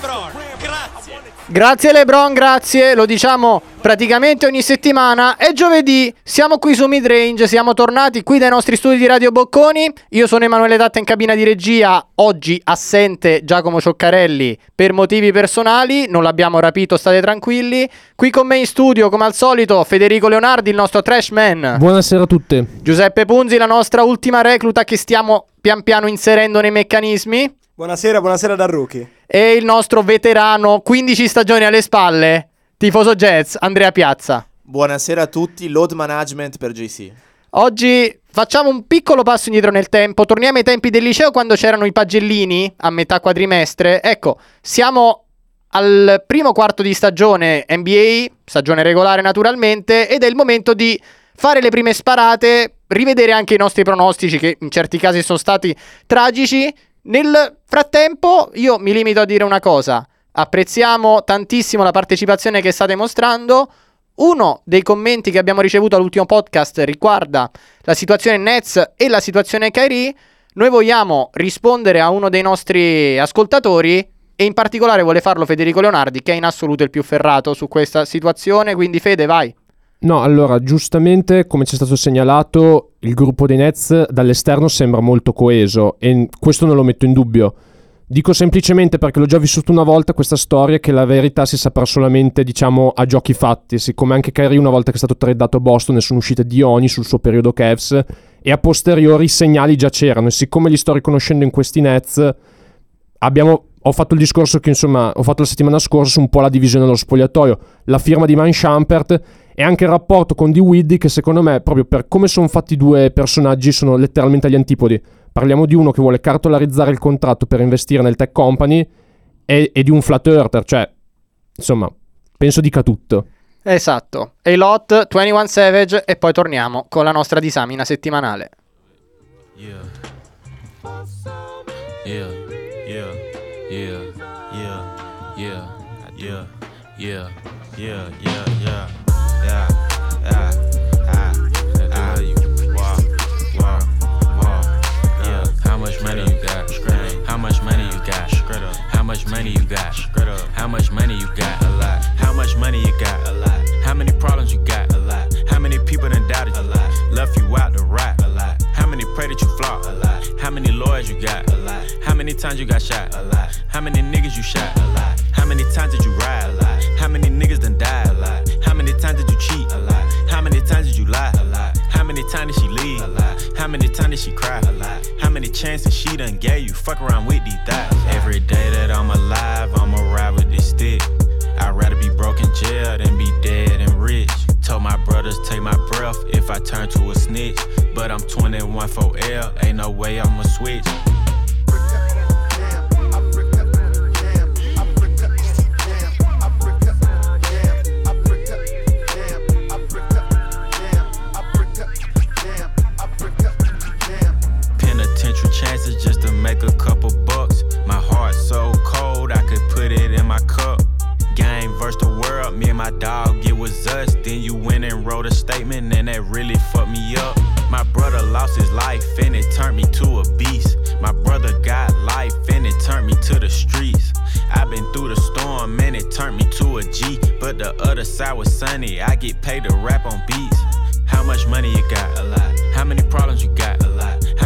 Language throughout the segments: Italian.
LeBron, grazie. Grazie Lebron, grazie, lo diciamo praticamente ogni settimana. È giovedì, siamo qui su Midrange, siamo tornati qui dai nostri studi di Radio Bocconi. Io sono Emanuele Tatta in cabina di regia, oggi assente Giacomo Cioccarelli per motivi personali, non l'abbiamo rapito, state tranquilli. Qui con me in studio, come al solito, Federico Leonardi, il nostro trash man. Buonasera a tutti. Giuseppe Punzi, la nostra ultima recluta che stiamo pian piano inserendo nei meccanismi. Buonasera, buonasera da Rookie. E il nostro veterano, 15 stagioni alle spalle, tifoso Jazz, Andrea Piazza. Buonasera a tutti, load management per JC. Oggi facciamo un piccolo passo indietro nel tempo, torniamo ai tempi del liceo quando c'erano i pagellini a metà quadrimestre. Ecco, siamo al primo quarto di stagione NBA, stagione regolare naturalmente, ed è il momento di fare le prime sparate, rivedere anche i nostri pronostici che in certi casi sono stati tragici. Nel frattempo io mi limito a dire una cosa, apprezziamo tantissimo la partecipazione che state mostrando. Uno dei commenti che abbiamo ricevuto all'ultimo podcast riguarda la situazione Nets e la situazione Kyrie. Noi vogliamo rispondere a uno dei nostri ascoltatori e in particolare vuole farlo Federico Leonardi che è in assoluto il più ferrato su questa situazione, quindi Fede vai. No, allora, giustamente, come ci è stato segnalato, il gruppo dei Nets dall'esterno sembra molto coeso e questo non lo metto in dubbio. Dico semplicemente perché l'ho già vissuto una volta questa storia che la verità si saprà solamente, diciamo, a giochi fatti, siccome anche Kyrie una volta che è stato tradato a Boston ne sono uscite di ogni sul suo periodo Cavs e a posteriori i segnali già c'erano. E siccome li sto riconoscendo in questi Nets abbiamo ho fatto il discorso che insomma ho fatto la settimana scorsa su un po' la divisione dello spogliatoio, la firma di Van Schampert e anche il rapporto con Di Widdy che secondo me proprio per come sono fatti i due personaggi sono letteralmente agli antipodi. Parliamo di uno che vuole cartolarizzare il contratto per investire nel tech company e, e di un flat earther, cioè insomma penso dica tutto. Esatto, e Lot, 21 Savage e poi torniamo con la nostra disamina settimanale. Yeah. Yeah. Yeah. Yeah. Yeah. Yeah. Yeah. Yeah. Yeah. Much money you got? How much money you got? A lot. How much money you got? A lot. How many problems you got? A lot. How many people done doubted you? A lot. Left you out to rot? A lot. How many pray that you flop? A lot. How many lawyers you got? A lot. How many times you got shot? A lot. How many niggas you shot? A lot. How many times did you ride? A lot. How many niggas done died? A lot. How many times did you cheat? A lot. How many times did you lie? A lot. How many times did she leave? A lot. How many times did she cry? A lot. How many chances she done gave you? Fuck around with these thighs. Every day that I'm alive, I'ma ride with this stick. I'd rather be broke in jail than be dead and rich. Told my brothers take my breath if I turn to a snitch. But I'm 21 for L, ain't no way I'ma switch. Make a couple bucks. My heart so cold, I could put it in my cup. Game versus the world, me and my dog, it was us. Then you went and wrote a statement, and that really fucked me up. My brother lost his life, and it turned me to a beast. My brother got life, and it turned me to the streets. I've been through the storm, and it turned me to a G. But the other side was sunny, I get paid to rap on beats. How much money you got? A lot. How many problems you got? A lot.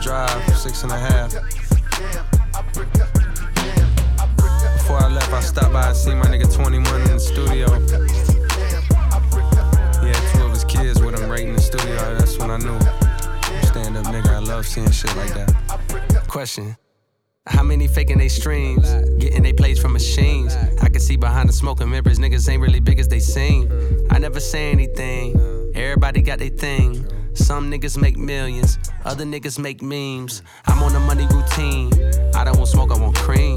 Drive, six and a half. Before I left, I stopped by and seen my nigga 21 in the studio. Had two of his kids with him right in the studio. That's when I knew. Stand up nigga, I love seeing shit like that. Question. How many faking they streams? Getting they plays from machines. I can see behind the smoke and mirrors, niggas ain't really big as they seem. I never say anything. Everybody got their thing. Some niggas make millions, other niggas make memes. I'm on a money routine. I don't want smoke, I want cream.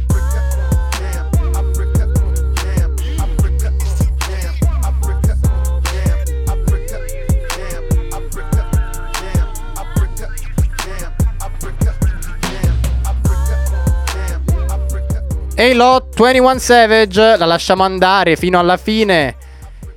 Ehi Lot 21 Savage, la lasciamo andare fino alla fine.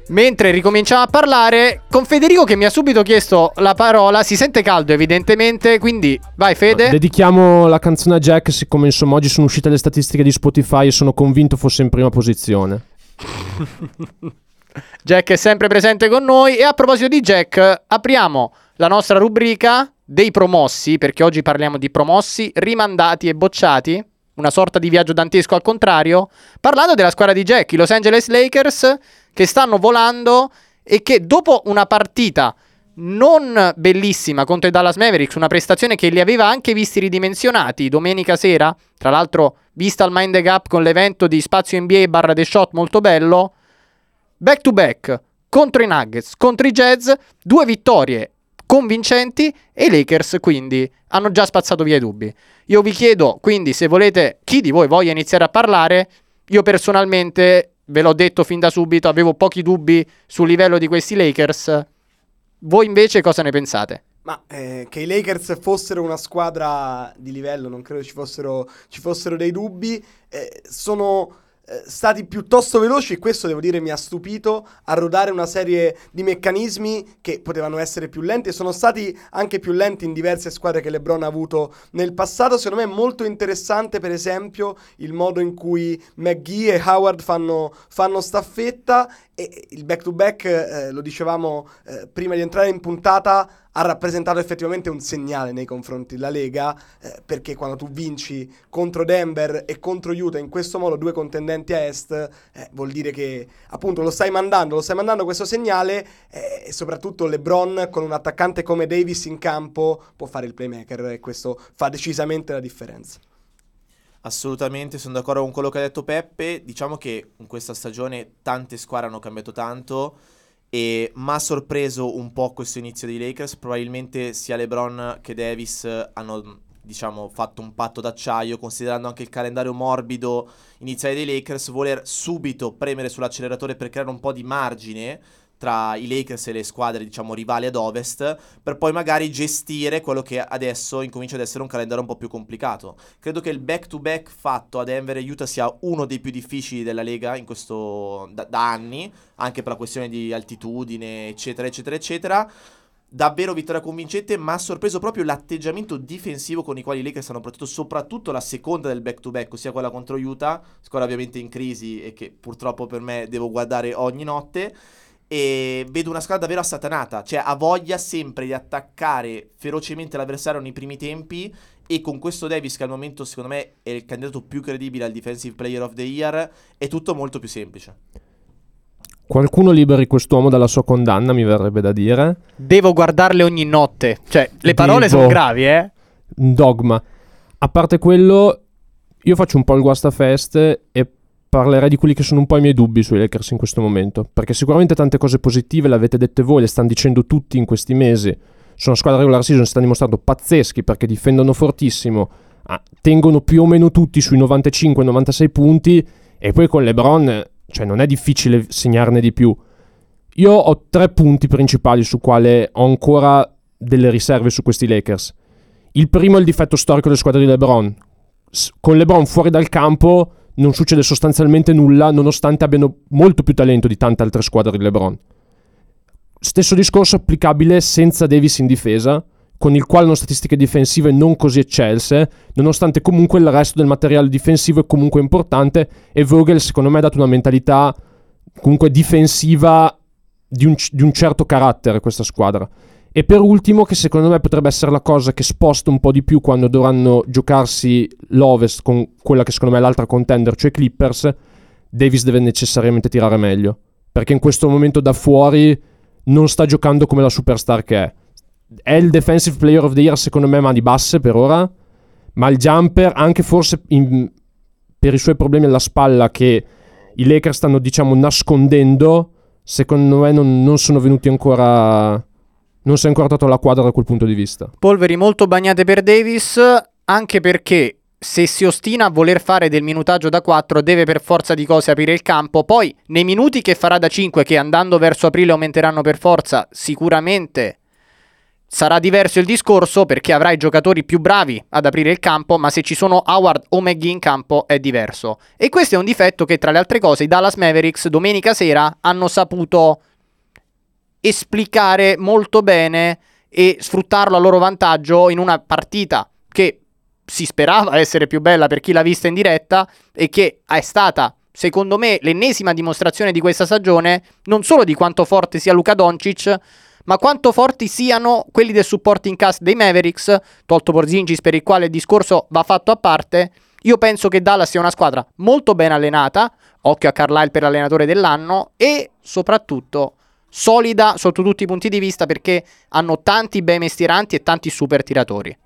Mentre ricominciamo a parlare con Federico che mi ha subito chiesto la parola, si sente caldo evidentemente, quindi vai Fede. Dedichiamo la canzone a Jack, siccome insomma oggi sono uscite le statistiche di Spotify e sono convinto fosse in prima posizione. Jack è sempre presente con noi e a proposito di Jack, apriamo la nostra rubrica dei promossi, perché oggi parliamo di promossi, rimandati e bocciati, una sorta di viaggio dantesco al contrario, parlando della squadra di Jack, i Los Angeles Lakers, che stanno volando e che dopo una partita non bellissima contro i Dallas Mavericks, una prestazione che li aveva anche visti ridimensionati domenica sera, tra l'altro vista al Mind the Gap con l'evento di Spazio NBA barra The Shot molto bello, back to back contro i Nuggets, contro i Jazz, due vittorie convincenti e i Lakers quindi hanno già spazzato via i dubbi. Io vi chiedo quindi se volete, chi di voi voglia iniziare a parlare, io personalmente ve l'ho detto fin da subito, avevo pochi dubbi sul livello di questi Lakers. Voi invece cosa ne pensate? Ma eh, che i Lakers fossero una squadra di livello, non credo ci fossero, ci fossero dei dubbi. Eh, sono stati piuttosto veloci e questo devo dire mi ha stupito a rodare una serie di meccanismi che potevano essere più lenti e sono stati anche più lenti in diverse squadre che LeBron ha avuto nel passato. Secondo me è molto interessante per esempio il modo in cui McGee e Howard fanno, fanno staffetta e il back to back, eh, lo dicevamo eh, prima di entrare in puntata, ha rappresentato effettivamente un segnale nei confronti della Lega, eh, perché quando tu vinci contro Denver e contro Utah in questo modo, due contendenti a est, eh, vuol dire che appunto lo stai mandando, lo stai mandando questo segnale eh, e soprattutto LeBron con un attaccante come Davis in campo può fare il playmaker e questo fa decisamente la differenza. Assolutamente, sono d'accordo con quello che ha detto Peppe. Diciamo che in questa stagione tante squadre hanno cambiato tanto e mi ha sorpreso un po' questo inizio dei Lakers. Probabilmente sia LeBron che Davis hanno diciamo fatto un patto d'acciaio considerando anche il calendario morbido iniziale dei Lakers voler subito premere sull'acceleratore per creare un po' di margine tra i Lakers e le squadre, diciamo, rivali ad ovest, per poi magari gestire quello che adesso incomincia ad essere un calendario un po' più complicato. Credo che il back-to-back fatto a Denver e Utah sia uno dei più difficili della Lega in questo, da, da anni, anche per la questione di altitudine, eccetera, eccetera, eccetera davvero vittoria convincente, ma ha sorpreso proprio l'atteggiamento difensivo con i quali i Lakers hanno protetto soprattutto la seconda del back-to-back, ossia quella contro Utah, squadra ovviamente in crisi e che purtroppo per me devo guardare ogni notte e vedo una squadra davvero assatanata, cioè ha voglia sempre di attaccare ferocemente l'avversario nei primi tempi e con questo Davis che al momento secondo me è il candidato più credibile al Defensive Player of the Year è tutto molto più semplice. Qualcuno liberi quest'uomo dalla sua condanna, mi verrebbe da dire. Devo guardarle ogni notte. Cioè, le parole Devo. sono gravi, eh? Un dogma. A parte quello, io faccio un po' il guastafest e parlerei di quelli che sono un po' i miei dubbi sui Lakers in questo momento. Perché sicuramente tante cose positive le avete dette voi, le stanno dicendo tutti in questi mesi. Sono squadra regular season, si stanno dimostrando pazzeschi perché difendono fortissimo, ah, tengono più o meno tutti sui 95-96 punti e poi con LeBron, cioè non è difficile segnarne di più. Io ho tre punti principali su quale ho ancora delle riserve su questi Lakers. Il primo è il difetto storico delle squadre di LeBron. Con LeBron fuori dal campo non succede sostanzialmente nulla, nonostante abbiano molto più talento di tante altre squadre di LeBron. Stesso discorso applicabile senza Davis in difesa, con il quale hanno statistiche difensive non così eccelse, nonostante comunque il resto del materiale difensivo è comunque importante e Vogel secondo me ha dato una mentalità comunque difensiva di un, di un certo carattere a questa squadra. E per ultimo, che secondo me potrebbe essere la cosa che sposta un po' di più quando dovranno giocarsi l'Ovest con quella che secondo me è l'altra contender, cioè Clippers, Davis deve necessariamente tirare meglio. Perché in questo momento da fuori non sta giocando come la superstar che è. È il defensive player of the year secondo me mani basse per ora, ma il jumper anche forse in- per i suoi problemi alla spalla che i Lakers stanno diciamo nascondendo, secondo me non, non sono venuti ancora non si è ancora dato la quadra da quel punto di vista. Polveri molto bagnate per Davis, anche perché se si ostina a voler fare del minutaggio da 4 deve per forza di cose aprire il campo, poi nei minuti che farà da 5 che andando verso aprile aumenteranno per forza, sicuramente sarà diverso il discorso perché avrai giocatori più bravi ad aprire il campo, ma se ci sono Howard o McGee in campo è diverso. E questo è un difetto che tra le altre cose i Dallas Mavericks domenica sera hanno saputo esplicare molto bene e sfruttarlo a loro vantaggio in una partita che si sperava essere più bella per chi l'ha vista in diretta e che è stata, secondo me, l'ennesima dimostrazione di questa stagione, non solo di quanto forte sia Luca Doncic, ma quanto forti siano quelli del supporting cast dei Mavericks, tolto Porzingis per il quale il discorso va fatto a parte. Io penso che Dallas sia una squadra molto ben allenata, occhio a Carlisle per allenatore dell'anno e soprattutto solida sotto tutti i punti di vista perché hanno tanti bei mestieranti e tanti super tiratori.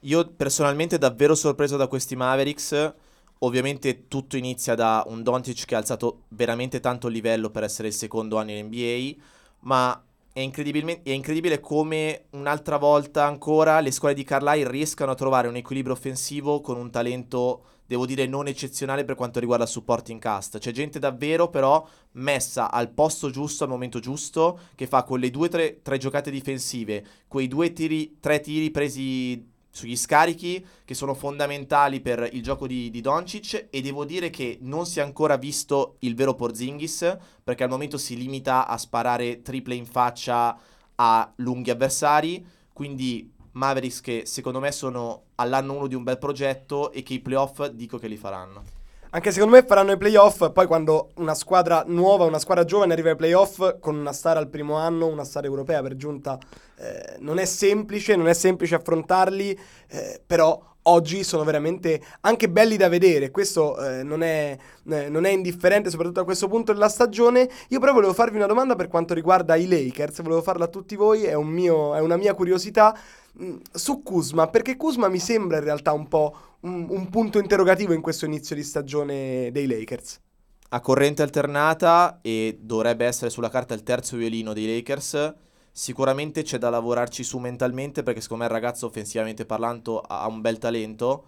Io personalmente davvero sorpreso da questi Mavericks. Ovviamente tutto inizia da un Doncic che ha alzato veramente tanto il livello per essere il secondo anno in NBA, ma è, è incredibile come un'altra volta ancora le squadre di Carlisle riescano a trovare un equilibrio offensivo con un talento devo dire non eccezionale per quanto riguarda il supporting cast. C'è gente davvero però messa al posto giusto, al momento giusto, che fa con le due o tre, tre giocate difensive, quei due tiri, tre tiri presi sugli scarichi che sono fondamentali per il gioco di, di, Doncic e devo dire che non si è ancora visto il vero Porzingis perché al momento si limita a sparare triple in faccia a lunghi avversari quindi Mavericks che secondo me sono all'anno 1 di un bel progetto e che i playoff dico che li faranno. Anche secondo me faranno i playoff, poi quando una squadra nuova, una squadra giovane arriva ai playoff con una star al primo anno, una star europea per giunta, eh, non è semplice, non è semplice affrontarli, eh, però oggi sono veramente anche belli da vedere. Questo eh, non, è, eh, non, è, indifferente, soprattutto a questo punto della stagione. Io però volevo farvi una domanda per quanto riguarda i Lakers, volevo farla a tutti voi, è, un mio, è una mia curiosità. Mm, su Kuzma, perché Kuzma mi sembra in realtà un po' un, un punto interrogativo in questo inizio di stagione dei Lakers. A corrente alternata e dovrebbe essere sulla carta il terzo violino dei Lakers. Sicuramente c'è da lavorarci su mentalmente perché secondo me il ragazzo offensivamente parlando ha un bel talento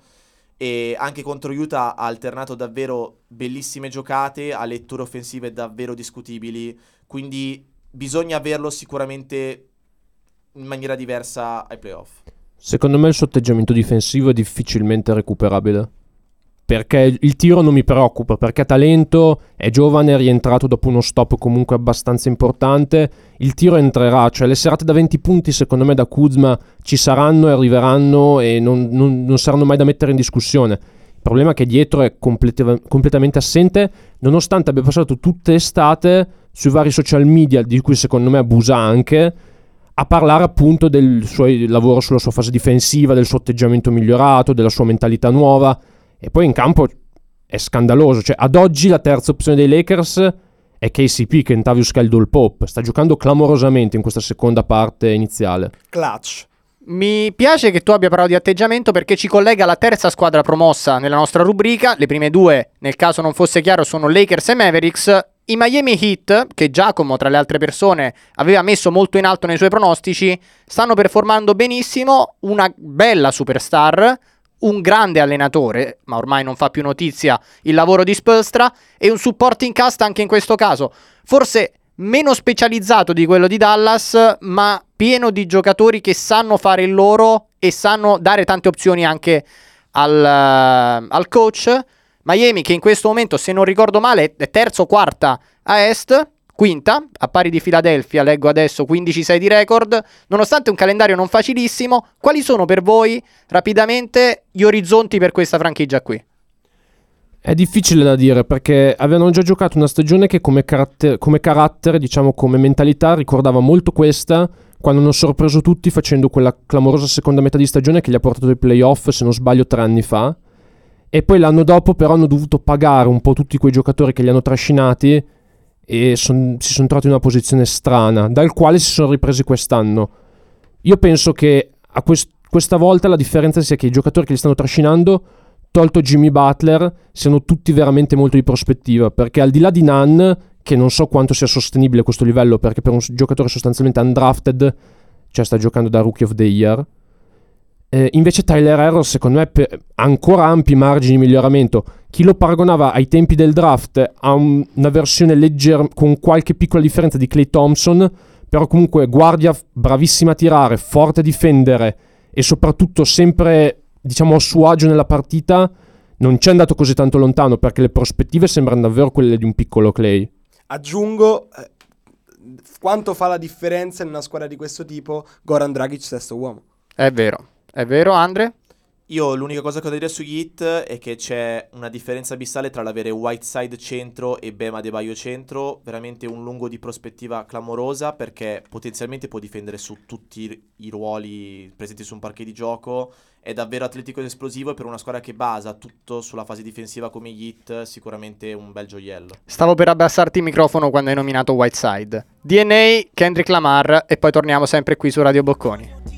e anche contro Utah ha alternato davvero bellissime giocate, ha letture offensive davvero discutibili, quindi bisogna averlo sicuramente in maniera diversa ai playoff. Secondo me il suo atteggiamento difensivo è difficilmente recuperabile. Perché il tiro non mi preoccupa, perché talento, è giovane, è rientrato dopo uno stop comunque abbastanza importante. Il tiro entrerà, cioè le serate da 20 punti secondo me da Kuzma ci saranno e arriveranno e non, non, non saranno mai da mettere in discussione. Il problema è che dietro è completa- completamente assente, nonostante abbia passato tutte estate sui vari social media, di cui secondo me abusa anche, a parlare appunto del suo lavoro sulla sua fase difensiva, del suo atteggiamento migliorato, della sua mentalità nuova e poi in campo è scandaloso, cioè ad oggi la terza opzione dei Lakers è KCP, Kentavius Caldwell Pop, sta giocando clamorosamente in questa seconda parte iniziale. Clutch. Mi piace che tu abbia parlato di atteggiamento perché ci collega alla terza squadra promossa nella nostra rubrica. Le prime due, nel caso non fosse chiaro, sono Lakers e Mavericks. I Miami Heat, che Giacomo tra le altre persone aveva messo molto in alto nei suoi pronostici, stanno performando benissimo, una bella superstar, un grande allenatore, ma ormai non fa più notizia il lavoro di Spolstra, e un supporting cast anche in questo caso. Forse meno specializzato di quello di Dallas, ma pieno di giocatori che sanno fare il loro e sanno dare tante opzioni anche al, uh, al coach. Miami che in questo momento, se non ricordo male, è terzo o quarta a est, quinta, a pari di Philadelphia, leggo adesso 15-6 di record, nonostante un calendario non facilissimo, quali sono per voi rapidamente gli orizzonti per questa franchigia qui? È difficile da dire perché avevano già giocato una stagione che come, caratter- come carattere, diciamo come mentalità, ricordava molto questa quando hanno sorpreso tutti facendo quella clamorosa seconda metà di stagione che gli ha portato ai playoff, se non sbaglio, tre anni fa. E poi l'anno dopo però hanno dovuto pagare un po' tutti quei giocatori che li hanno trascinati e son, si sono trovati in una posizione strana, dal quale si sono ripresi quest'anno. Io penso che quest- questa volta la differenza sia che i giocatori che li stanno trascinando tolto Jimmy Butler, siano tutti veramente molto di prospettiva, perché al di là di Nan, che non so quanto sia sostenibile questo livello, perché per un giocatore sostanzialmente undrafted, cioè sta giocando da Rookie of the Year, eh, invece Tyler Error secondo me ha ancora ampi margini di miglioramento. Chi lo paragonava ai tempi del draft a un, una versione leggera, con qualche piccola differenza di Clay Thompson, però comunque guardia bravissima a tirare, forte a difendere e soprattutto sempre diciamo a suo agio nella partita non ci è andato così tanto lontano perché le prospettive sembrano davvero quelle di un piccolo Clay. Aggiungo eh, quanto fa la differenza in una squadra di questo tipo Goran Dragic sesto uomo. È vero, è vero Andre? Io l'unica cosa che ho da dire sugli hit è che c'è una differenza abissale tra l'avere Whiteside centro e Bema De Baio centro, veramente un lungo di prospettiva clamorosa perché potenzialmente può difendere su tutti i ruoli presenti su un parquet di gioco, è davvero atletico ed esplosivo e per una squadra che basa tutto sulla fase difensiva come gli hit sicuramente un bel gioiello. Stavo per abbassarti il microfono quando hai nominato Whiteside. DNA, Kendrick Lamar e poi torniamo sempre qui su Radio Bocconi.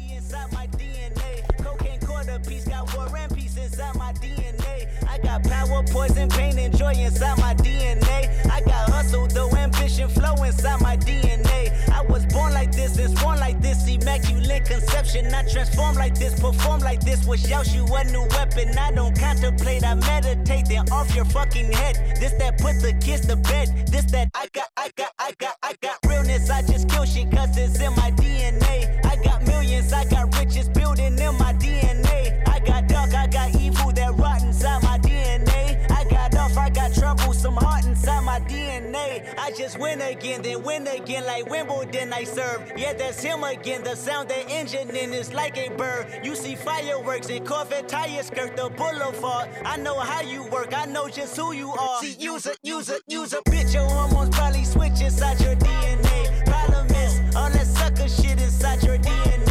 Conception. I transform like this, perform like this, wish out you a new weapon. I don't contemplate, I meditate, then off your fucking head. This that put the kids to bed. This that I got, I got, I got, I got realness. I just kill shit cause it's in my DNA. I got millions, I got riches building in my DNA. Just win again, then win again, like Wimbledon I serve. Yeah, that's him again. The sound that engine in is like a bird. You see fireworks and Corvette tires skirt the boulevard. I know how you work, I know just who you are. See, use a, use a, use a bitch. Your hormones probably switch inside your DNA. Problem is, all that sucker shit inside your DNA.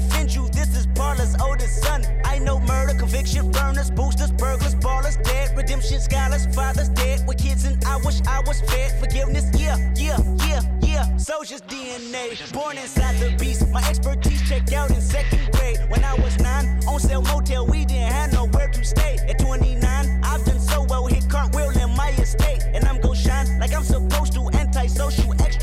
Offend you. This is Paula's oldest son. I know murder, conviction, burners, boosters, burglars, ballers, dead, redemption, scholars, fathers dead with kids, and I wish I was fed. Forgiveness, yeah, yeah, yeah, yeah. Soldier's DNA, born inside the beast. My expertise checked out in second grade. When I was nine, on sale motel, we didn't have nowhere to stay. At 29, I've done so well, hit cartwheel in my estate, and I'm gon' shine like I'm supposed to. Antisocial extrovert,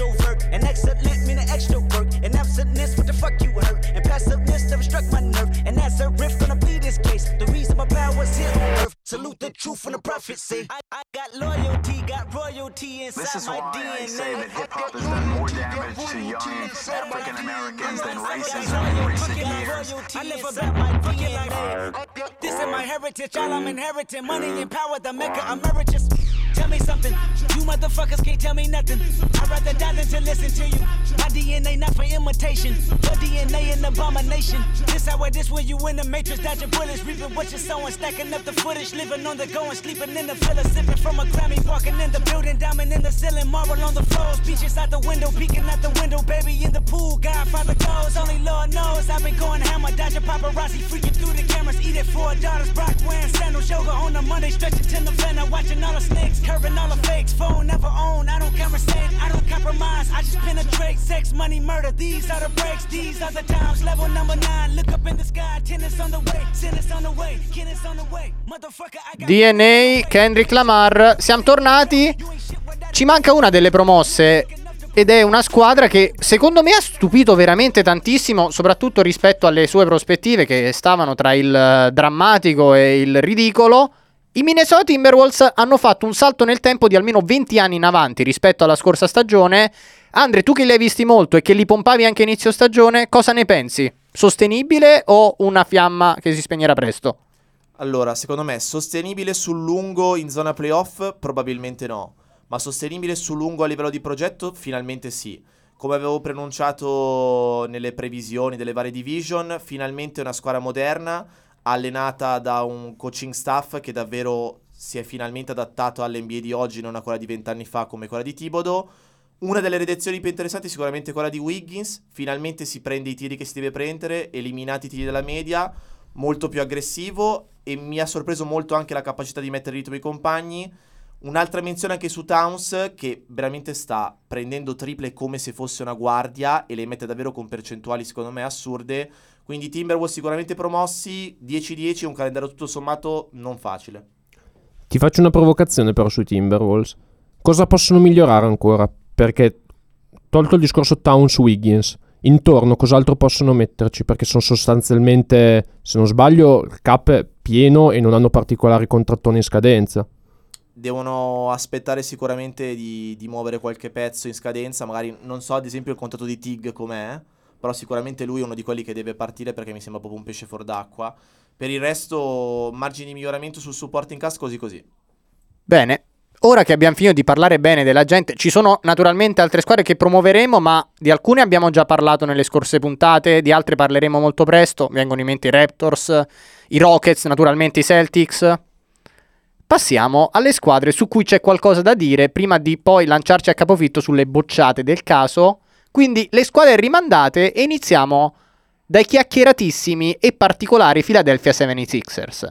never struck my nerve, and that's a riff gonna be this case. The reason my power's here on earth. Salute the truth and the prophecy. I, I got loyalty, got royalty inside this is my why DNA. I say that hip hop has done more damage to young African Americans than racism in recent years. I live about my DNA. This is my heritage, all I'm inheriting. Money and power, the mecca emeritus. Tell me something. You motherfuckers can't tell me nothing. I'd rather die than to listen to you. My DNA not for imitation. Your DNA an abomination. This how it is when you in the matrix, dodging bullets, reaping what you're sowing, stacking up the footage, living on the go and sleeping in the villa, sipping from a Grammy, walking in the building, diamond in the ceiling, marble on the floors, beaches out the window, peeking out the window, baby in the pool, Godfather goes, only Lord knows I've been going hammer, dodging paparazzi, freaking through the cameras, eating four daughters, Brock wearing sandals, yoga on the Monday, stretching to November, watching all the snakes, curving all the fakes, phone never own, I don't conversate, I don't compromise, I just penetrate sex, money, murder. These are the breaks, these are the times. Level number nine, look up in the sky. Tennis on the way, tennis on the way, tennis on the way. Motherfucker, I got DNA, Kendrick Lamar, siamo tornati. Ci manca una delle promosse ed è una squadra che secondo me ha stupito veramente tantissimo, soprattutto rispetto alle sue prospettive che stavano tra il drammatico e il ridicolo. I Minnesota Timberwolves hanno fatto un salto nel tempo di almeno 20 anni in avanti rispetto alla scorsa stagione. Andre, tu che li hai visti molto e che li pompavi anche inizio stagione, cosa ne pensi? Sostenibile o una fiamma che si spegnerà presto? Allora, secondo me, sostenibile sul lungo in zona playoff? Probabilmente no. Ma sostenibile sul lungo a livello di progetto? Finalmente sì. Come avevo pronunciato nelle previsioni delle varie division, finalmente una squadra moderna, allenata da un coaching staff che davvero si è finalmente adattato all'NBA di oggi, non a quella di vent'anni fa come quella di Thibodeau. Una delle redazioni più interessanti è sicuramente quella di Wiggins, finalmente si prende i tiri che si deve prendere, eliminati i tiri della media, molto più aggressivo e mi ha sorpreso molto anche la capacità di mettere ritmo ai compagni. Un'altra menzione anche su Towns che veramente sta prendendo triple come se fosse una guardia e le mette davvero con percentuali secondo me assurde. Quindi Timberwolves sicuramente promossi, 10-10, un calendario tutto sommato non facile. Ti faccio una provocazione però sui Timberwolves. Cosa possono migliorare ancora? Perché tolto il discorso Towns Wiggins, intorno cos'altro possono metterci? Perché sono sostanzialmente, se non sbaglio, il cap è pieno e non hanno particolari contrattoni in scadenza. Devono aspettare sicuramente di, di muovere qualche pezzo in scadenza, magari non so ad esempio il contratto di Tig com'è, però sicuramente lui è uno di quelli che deve partire perché mi sembra proprio un pesce fuor d'acqua. Per il resto margini di miglioramento sul supporting cast così così. Bene, ora che abbiamo finito di parlare bene della gente, ci sono naturalmente altre squadre che promuoveremo, ma di alcune abbiamo già parlato nelle scorse puntate, di altre parleremo molto presto. Vengono in mente i Raptors, i Rockets, naturalmente i Celtics. Passiamo alle squadre su cui c'è qualcosa da dire prima di poi lanciarci a capofitto sulle bocciate del caso. Quindi le squadre rimandate e iniziamo dai chiacchieratissimi e particolari Philadelphia 76ers.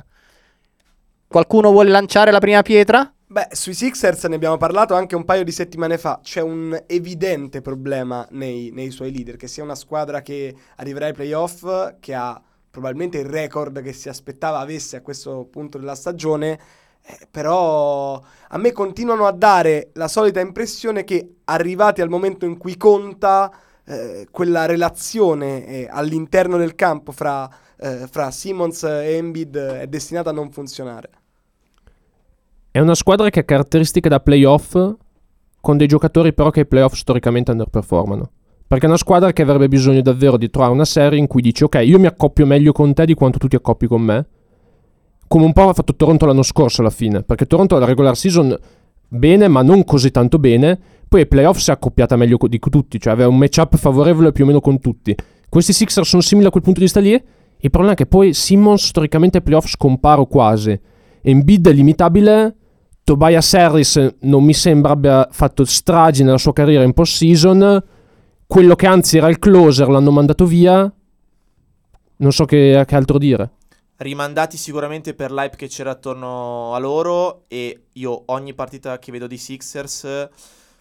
Qualcuno vuole lanciare la prima pietra? Beh, sui Sixers ne abbiamo parlato anche un paio di settimane fa. C'è un evidente problema nei, nei suoi leader, che sia una squadra che arriverà ai playoff, che ha probabilmente il record che si aspettava avesse a questo punto della stagione. Eh, però a me continuano a dare la solita impressione che arrivati al momento in cui conta eh, quella relazione eh, all'interno del campo fra, eh, fra Simmons e Embiid è destinata a non funzionare. È una squadra che ha caratteristiche da playoff, con dei giocatori però che ai playoff storicamente underperformano. Perché è una squadra che avrebbe bisogno davvero di trovare una serie in cui dici ok, io mi accoppio meglio con te di quanto tu ti accoppi con me. Come un po' ha fatto Toronto l'anno scorso alla fine. Perché Toronto alla regular season bene, ma non così tanto bene. Poi ai playoff si è accoppiata meglio di tutti, cioè aveva un matchup favorevole più o meno con tutti. Questi Sixers sono simili a quel punto di vista lì. Il problema è che poi Simmons storicamente ai playoff scomparo quasi. Embiid è limitabile. Tobias Harris non mi sembra abbia fatto stragi nella sua carriera in post-season. Quello che anzi era il closer l'hanno mandato via. Non so che, che altro dire. Rimandati sicuramente per l'hype che c'era attorno a loro e io ogni partita che vedo di Sixers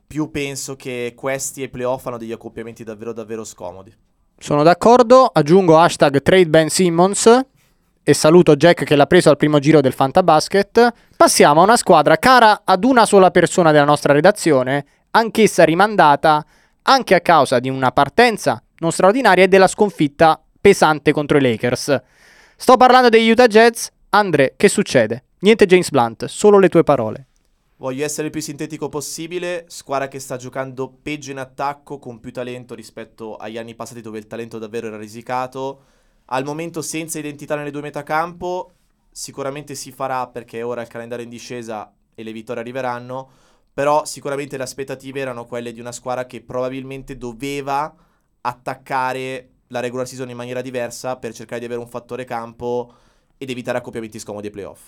più penso che questi e playoff hanno degli accoppiamenti davvero davvero scomodi. Sono d'accordo, aggiungo hashtag trade Ben Simmons e saluto Jack che l'ha preso al primo giro del Fantabasket. Passiamo a una squadra cara ad una sola persona della nostra redazione, anch'essa rimandata anche a causa di una partenza non straordinaria e della sconfitta pesante contro i Lakers. Sto parlando degli Utah Jazz. Andre, che succede? Niente James Blunt, solo le tue parole. Voglio essere il più sintetico possibile, squadra che sta giocando peggio in attacco con più talento rispetto agli anni passati dove il talento davvero era risicato. Al momento senza identità nelle due metacampo, sicuramente si farà perché ora il calendario è in discesa e le vittorie arriveranno, però sicuramente le aspettative erano quelle di una squadra che probabilmente doveva attaccare la regular season in maniera diversa per cercare di avere un fattore campo ed evitare accoppiamenti scomodi ai playoff.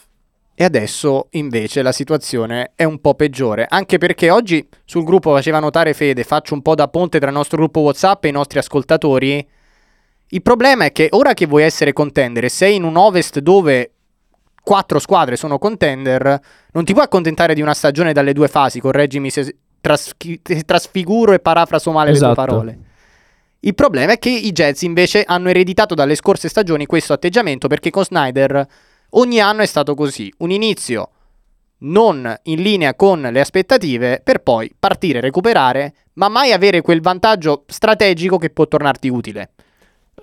E adesso invece la situazione è un po' peggiore, anche perché oggi sul gruppo faceva notare Fede, faccio un po' da ponte tra il nostro gruppo WhatsApp e i nostri ascoltatori. Il problema è che ora che vuoi essere contender sei in un Ovest dove quattro squadre sono contender, non ti puoi accontentare di una stagione dalle due fasi, correggimi se traschi- trasfiguro e parafraso male le Esatto. tue parole. Il problema è che i Jets invece hanno ereditato dalle scorse stagioni questo atteggiamento perché con Snyder ogni anno è stato così. Un inizio non in linea con le aspettative per poi partire, recuperare, ma mai avere quel vantaggio strategico che può tornarti utile.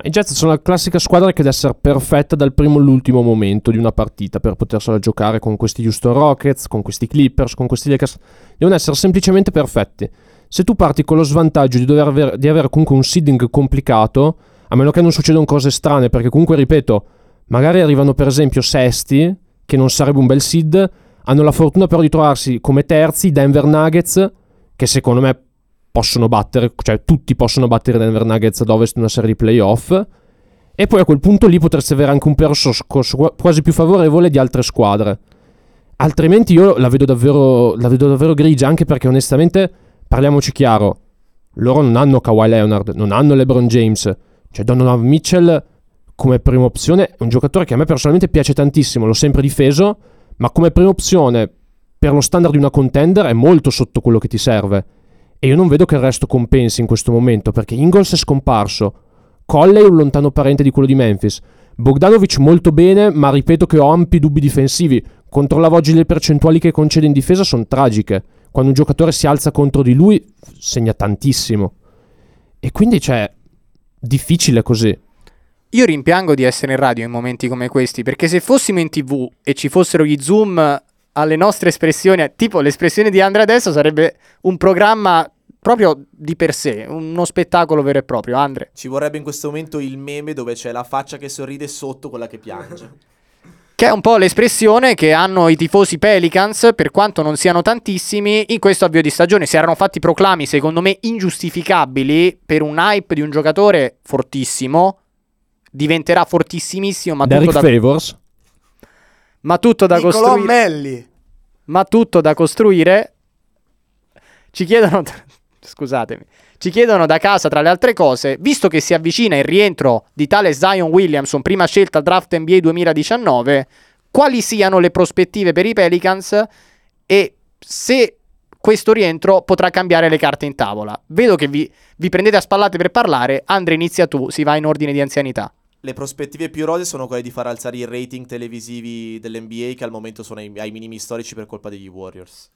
I Jets sono la classica squadra che deve essere perfetta dal primo all'ultimo momento di una partita per potersela giocare con questi Houston Rockets, con questi Clippers, con questi Lakers. Devono essere semplicemente perfetti. Se tu parti con lo svantaggio di, dover aver- di avere comunque un seeding complicato, a meno che non succedano cose strane, perché comunque, ripeto, magari arrivano per esempio sesti, che non sarebbe un bel seed, hanno la fortuna però di trovarsi come terzi i Denver Nuggets, che secondo me possono battere, cioè tutti possono battere Denver Nuggets ad ovest in una serie di playoff. E poi a quel punto lì potresti avere anche un percorso quasi più favorevole di altre squadre. Altrimenti io la vedo davvero, la vedo davvero grigia, anche perché onestamente, parliamoci chiaro, loro non hanno Kawhi Leonard, non hanno LeBron James. Cioè Donovan Mitchell come prima opzione è un giocatore che a me personalmente piace tantissimo, l'ho sempre difeso, ma come prima opzione per lo standard di una contender è molto sotto quello che ti serve. E io non vedo che il resto compensi in questo momento, perché Ingles è scomparso, Colley è un lontano parente di quello di Memphis, Bogdanovic molto bene, ma ripeto che ho ampi dubbi difensivi. Controllavo oggi le percentuali che concede in difesa, sono tragiche. Quando un giocatore si alza contro di lui, segna tantissimo. E quindi c'è difficile così. Io rimpiango di essere in radio in momenti come questi, perché se fossimo in tv e ci fossero gli zoom alle nostre espressioni, tipo l'espressione di Andrea adesso sarebbe un programma proprio di per sé, uno spettacolo vero e proprio, Andre. Ci vorrebbe in questo momento il meme dove c'è la faccia che sorride sotto quella che piange. Che è un po' l'espressione che hanno i tifosi Pelicans, per quanto non siano tantissimi, in questo avvio di stagione. Si erano fatti proclami, secondo me, ingiustificabili per un hype di un giocatore fortissimo. Diventerà fortissimissimo, ma Derek tutto da, Favors. ma tutto da Niccolò costruire. Melli. ma tutto da costruire. Ci chiedono, scusatemi, ci chiedono da casa, tra le altre cose, visto che si avvicina il rientro di tale Zion Williamson, prima scelta draft NBA 2019, quali siano le prospettive per i Pelicans e se questo rientro potrà cambiare le carte in tavola. Vedo che vi, vi prendete a spallate per parlare. Andre, inizia tu, si va in ordine di anzianità. Le prospettive più rose sono quelle di far alzare i rating televisivi dell'NBA che al momento sono ai, ai minimi storici per colpa degli Warriors.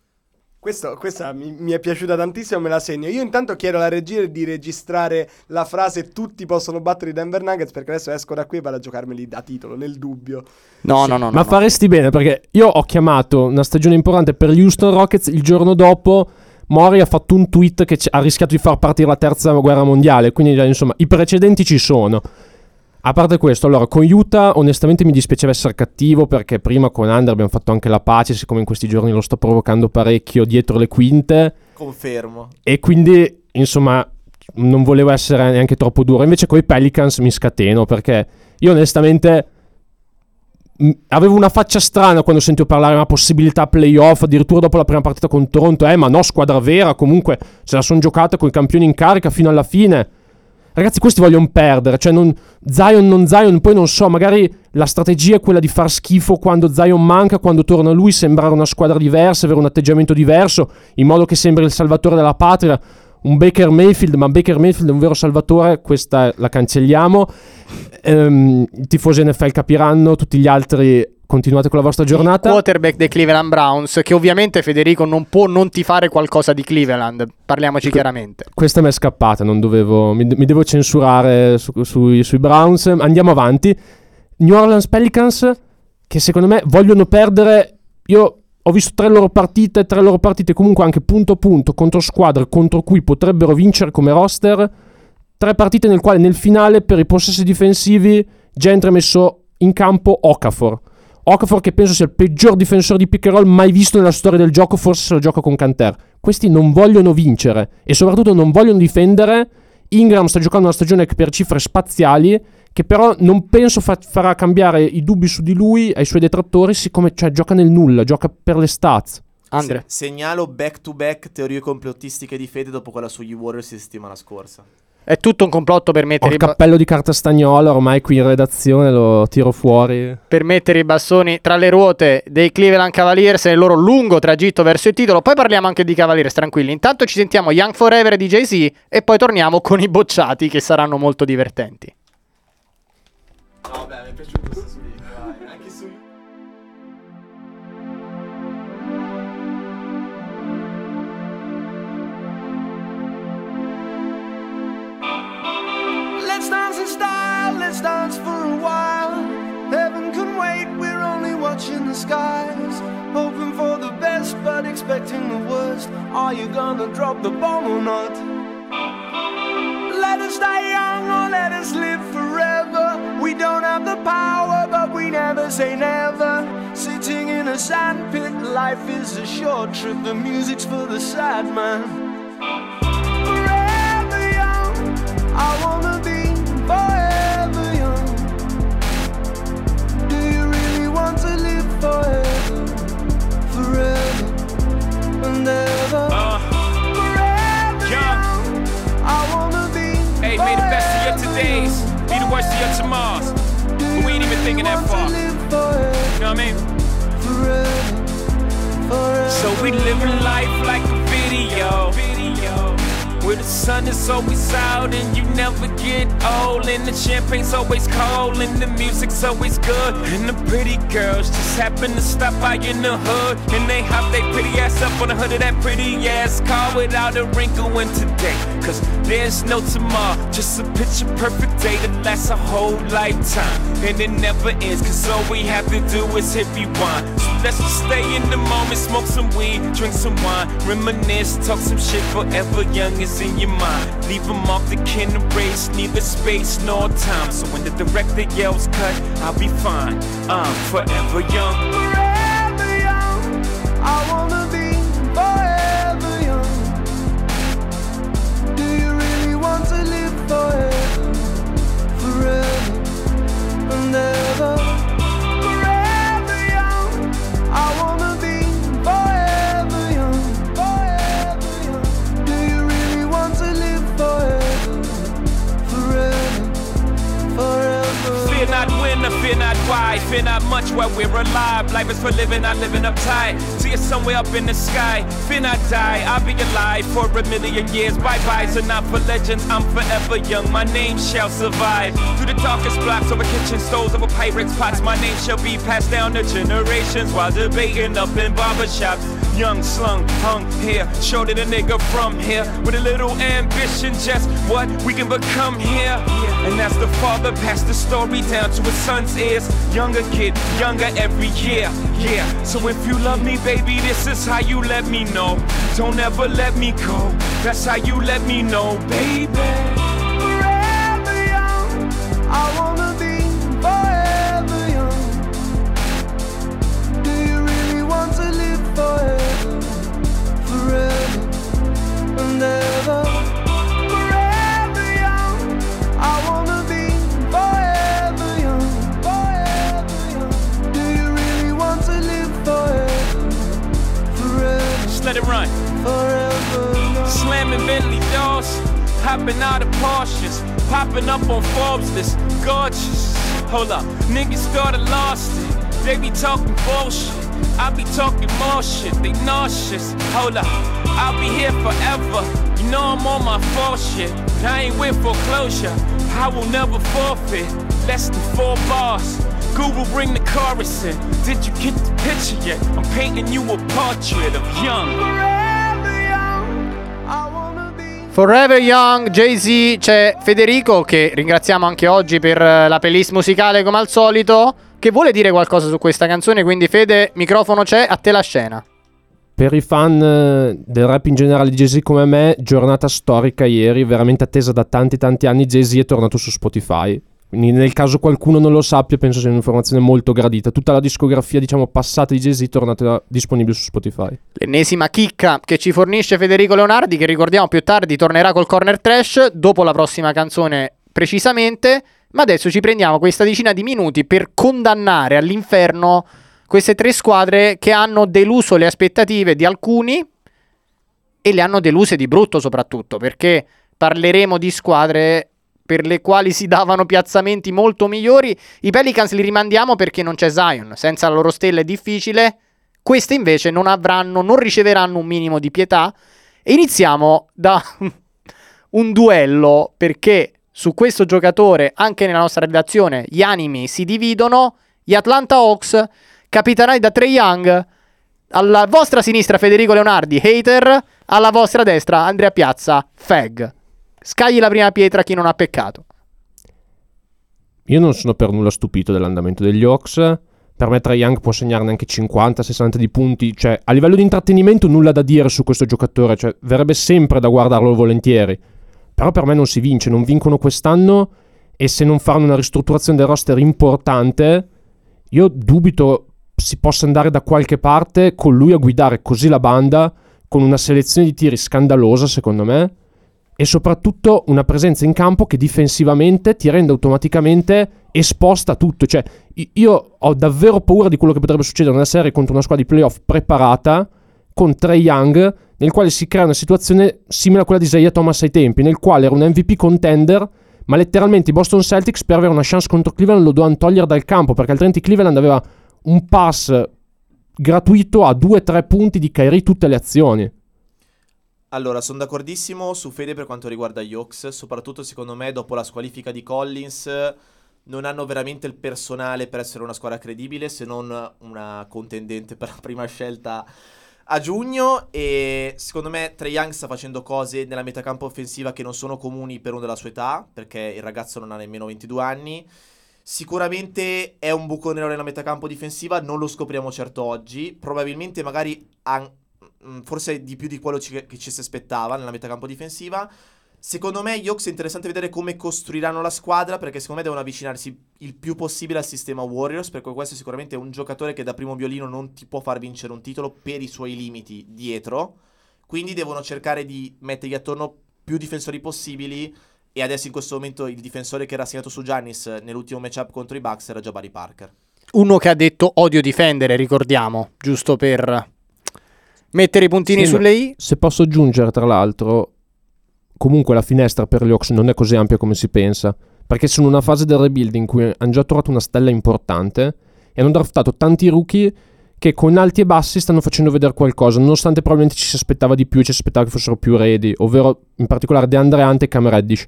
Questo- questa mi, mi è piaciuta tantissimo, me la segno. Io intanto chiedo alla regia di registrare la frase tutti possono battere i Denver Nuggets perché adesso esco da qui e vado a giocarmeli da titolo, nel dubbio. No, no, no. no, Ma no. faresti bene perché io ho chiamato una stagione importante per gli Houston Rockets il giorno dopo. Mori ha fatto un tweet che ha rischiato di far partire la terza guerra mondiale. Quindi, insomma, i precedenti ci sono. A parte questo, allora, con Utah onestamente mi dispiaceva essere cattivo perché prima con Under abbiamo fatto anche la pace, siccome in questi giorni lo sto provocando parecchio dietro le quinte. Confermo. E quindi, insomma, non volevo essere neanche troppo duro. Invece con i Pelicans mi scateno perché io onestamente mh, avevo una faccia strana quando sentivo parlare di una possibilità playoff, addirittura dopo la prima partita con Toronto. Eh, ma no, squadra vera, comunque se la sono giocata con i campioni in carica fino alla fine. Ragazzi, questi vogliono perdere. Cioè, non, Zion, non Zion. Poi non so, magari la strategia è quella di far schifo quando Zion manca, quando torna lui, sembrare una squadra diversa, avere un atteggiamento diverso, in modo che sembri il salvatore della patria. Un Baker Mayfield, ma Baker Mayfield è un vero salvatore, questa la cancelliamo. Ehm, I tifosi NFL capiranno, tutti gli altri continuate con la vostra giornata. quarterback dei Cleveland Browns, che ovviamente Federico non può non tifare qualcosa di Cleveland, parliamoci chiaramente. Questa mi è scappata, non dovevo, mi, mi devo censurare su- sui, sui Browns. Andiamo avanti. New Orleans Pelicans, che secondo me vogliono perdere. Io ho visto tre loro partite, tre loro partite comunque anche punto a punto contro squadre contro cui potrebbero vincere come roster. Tre partite nel quale nel finale per i possessi difensivi Gentry ha messo in campo Okafor. Okafor che penso sia il peggior difensore di pick and roll mai visto nella storia del gioco, forse se lo gioca con Canter. Questi non vogliono vincere e soprattutto non vogliono difendere. Ingram sta giocando una stagione per cifre spaziali che però non penso fa- farà cambiare i dubbi su di lui ai suoi detrattori, siccome cioè, gioca nel nulla, gioca per le stats. Andre, Se- segnalo back to back teorie complottistiche di fede dopo quella sugli Warriors di settimana scorsa. È tutto un complotto per Ho mettere, il i ba- cappello di carta stagnola, ormai qui in redazione lo tiro fuori. per mettere i bastoni tra le ruote dei Cleveland Cavaliers nel loro lungo tragitto verso il titolo. Poi parliamo anche di Cavaliers, tranquilli. Intanto ci sentiamo Young Forever di Jay-Z e poi torniamo con i bocciati che saranno molto divertenti. No, vabbè, mi è piaciuto Let's dance in style, let's dance for a while. Heaven can wait, we're only watching the skies. Hoping for the best, but expecting the worst. Are you gonna drop the bomb or not? Let us die young or let us live forever. We don't have the power, but we never say never. Sitting in a sandpit, life is a short trip. The music's for the sad man. Forever young, I wanna be be the worst of your tomorrows. But we ain't even thinking that far. You know what I mean? So we living life like a. Video. Where the sun is always out and you never get old. And the champagne's always cold and the music's always good. And the pretty girls just happen to stop by in the hood. And they hop they pretty ass up on the hood of that pretty ass car without a wrinkle in today. Cause there's no tomorrow, just a picture perfect day that lasts a whole lifetime. And it never ends, cause all we have to do is hit rewind. So let's just stay in the moment, smoke some weed, drink some wine, reminisce, talk some shit forever young in your mind. Leave them off the kin race, neither space nor time. So when the director yells cut, I'll be fine. I'm forever young. Forever young, I wanna be forever young. Do you really want to live forever? Forever and ever. Not when or fear not why. Fear not much while we're alive. Life is for living, not living uptight. See it somewhere up in the sky. Fear I die. I'll be alive for a million years. Bye byes are not for legends. I'm forever young. My name shall survive. Through the darkest blocks over kitchen stoves, over pirates' pots. My name shall be passed down to generations while debating up in barbershops. Young, slung, hung here. Show to the nigga from here. With a little ambition, just what we can become here. And as the father passed the story down to his son's ears. Younger kid, younger every year. Yeah. So if you love me, baby, this is how you let me know. Don't ever let me go. That's how you let me know, baby. Young. Slamming Bentley doors, hopping out of Porsches, popping up on Forbes list, gorgeous. Hold up, niggas started lost it. They be talking bullshit. I be talking more shit. They nauseous. Hold up, I'll be here forever. You know I'm on my full shit, I ain't with foreclosure. I will never forfeit. Less than four bars. Google bring the chorus in. Did you get the picture yet? I'm painting you a portrait of young. Forever young, Jay-Z, c'è Federico che ringraziamo anche oggi per eh, la playlist musicale come al solito, che vuole dire qualcosa su questa canzone, quindi Fede, microfono c'è, a te la scena. Per i fan eh, del rap in generale di Jay-Z come me, giornata storica ieri, veramente attesa da tanti tanti anni, Jay-Z è tornato su Spotify. Quindi nel caso qualcuno non lo sappia, penso sia un'informazione molto gradita. Tutta la discografia, diciamo, passata di Jay-Z tornata disponibile su Spotify. L'ennesima chicca che ci fornisce Federico Leonardi, che ricordiamo più tardi tornerà col corner trash, dopo la prossima canzone precisamente, ma adesso ci prendiamo questa decina di minuti per condannare all'inferno queste tre squadre che hanno deluso le aspettative di alcuni e le hanno deluse di brutto soprattutto, perché parleremo di squadre per le quali si davano piazzamenti molto migliori. I Pelicans li rimandiamo perché non c'è Zion, senza la loro stella è difficile. Queste invece non avranno, non riceveranno un minimo di pietà. E iniziamo da un duello perché su questo giocatore, anche nella nostra redazione, gli animi si dividono. Gli Atlanta Hawks, capitanati da Trey Young. Alla vostra sinistra Federico Leonardi, hater. Alla vostra destra Andrea Piazza, fag. Scagli la prima pietra chi non ha peccato. Io non sono per nulla stupito dell'andamento degli Hawks. Per me Trae Young può segnarne anche 50-60 di punti. Cioè, a livello di intrattenimento nulla da dire su questo giocatore. Cioè, verrebbe sempre da guardarlo volentieri. Però per me non si vince. Non vincono quest'anno. E se non faranno una ristrutturazione del roster importante, io dubito si possa andare da qualche parte con lui a guidare così la banda. Con una selezione di tiri scandalosa, secondo me e soprattutto una presenza in campo che difensivamente ti rende automaticamente esposta a tutto. Cioè, io ho davvero paura di quello che potrebbe succedere nella serie contro una squadra di playoff preparata con Trey Young, nel quale si crea una situazione simile a quella di Isaiah Thomas ai tempi, nel quale era un MVP contender, ma letteralmente i Boston Celtics per avere una chance contro Cleveland lo dovevano togliere dal campo, perché altrimenti Cleveland aveva un pass gratuito a 2-3 punti di Kyrie tutte le azioni. Allora, sono d'accordissimo su Fede per quanto riguarda gli Hawks, soprattutto secondo me dopo la squalifica di Collins non hanno veramente il personale per essere una squadra credibile, se non una contendente per la prima scelta a giugno e secondo me Trae Young sta facendo cose nella metacampo offensiva che non sono comuni per uno della sua età, perché il ragazzo non ha nemmeno 22 anni. Sicuramente è un buco nero nella metacampo difensiva, non lo scopriamo certo oggi, probabilmente magari ha mm, forse di più di quello ci- che ci si aspettava nella metacampo difensiva. Secondo me Hawks è interessante vedere come costruiranno la squadra perché secondo me devono avvicinarsi il più possibile al sistema Warriors perché questo è sicuramente un giocatore che da primo violino non ti può far vincere un titolo per i suoi limiti dietro. Quindi devono cercare di mettergli attorno più difensori possibili e adesso in questo momento il difensore che era assegnato su Giannis nell'ultimo matchup contro i Bucks era Jabari Parker. Uno che ha detto odio difendere, ricordiamo, giusto per mettere i puntini Sì, sulle i. Se posso aggiungere, tra l'altro, comunque la finestra per gli Hawks non è così ampia come si pensa. Perché sono in una fase del rebuild in cui hanno già trovato una stella importante e hanno draftato tanti rookie che con alti e bassi stanno facendo vedere qualcosa, nonostante probabilmente ci si aspettava di più e ci si aspettava che fossero più ready, ovvero in particolare DeAndre Hunt e Cam Reddish.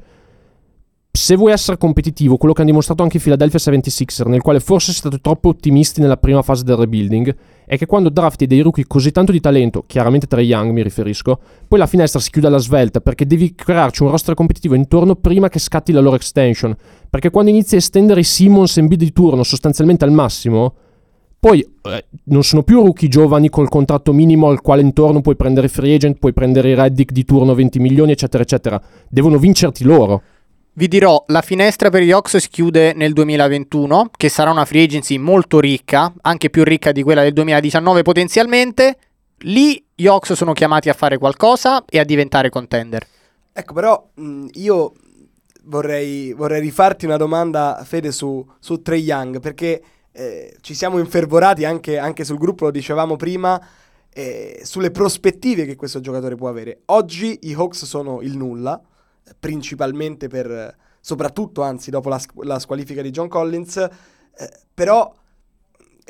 Se vuoi essere competitivo, quello che hanno dimostrato anche i Philadelphia 76er, nel quale forse siete stati troppo ottimisti nella prima fase del rebuilding, è che quando drafti dei rookie così tanto di talento, chiaramente Trey Young mi riferisco, poi la finestra si chiude alla svelta perché devi crearci un roster competitivo intorno prima che scatti la loro extension. Perché quando inizi a estendere i Simmons e Embiid di turno sostanzialmente al massimo, poi eh, non sono più rookie giovani col contratto minimo al quale intorno puoi prendere i free agent, puoi prendere i Reddick di turno 20 milioni, eccetera, eccetera. Devono vincerti loro. Vi dirò, la finestra per gli Hawks si chiude nel 2021, che sarà una free agency molto ricca, anche più ricca di quella del 2019 potenzialmente. Lì gli Hawks sono chiamati a fare qualcosa e a diventare contender. Ecco, però io vorrei, vorrei rifarti una domanda, Fede, su, su Trey Young, perché eh, ci siamo infervorati anche, anche sul gruppo, lo dicevamo prima, eh, sulle prospettive che questo giocatore può avere. Oggi i Hawks sono il nulla, principalmente per, soprattutto anzi dopo la, la squalifica di John Collins, eh, però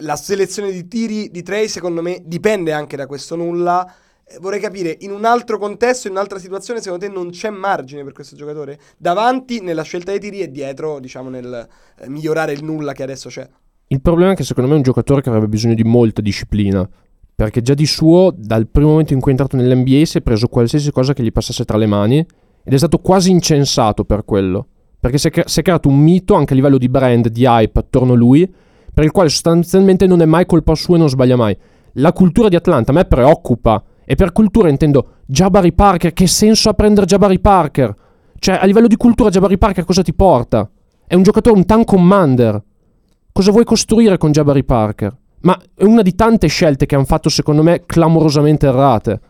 la selezione di tiri di Trey secondo me dipende anche da questo nulla. Eh, Vorrei capire, in un altro contesto, in un'altra situazione, secondo te non c'è margine per questo giocatore? Davanti nella scelta dei tiri e dietro, diciamo, nel eh, migliorare il nulla che adesso c'è. Il problema è che secondo me è un giocatore che avrebbe bisogno di molta disciplina. Perché già di suo, dal primo momento in cui è entrato nell'NBA, si è preso qualsiasi cosa che gli passasse tra le mani ed è stato quasi incensato per quello. Perché si è, cre- si è creato un mito anche a livello di brand, di hype attorno a lui, per il quale sostanzialmente non è mai colpa sua e non sbaglia mai. La cultura di Atlanta a me preoccupa. E per cultura intendo Jabari Parker. Che senso ha prendere Jabari Parker? Cioè, a livello di cultura, Jabari Parker cosa ti porta? È un giocatore, un tank commander. Cosa vuoi costruire con Jabari Parker? Ma è una di tante scelte che hanno fatto, secondo me, clamorosamente errate.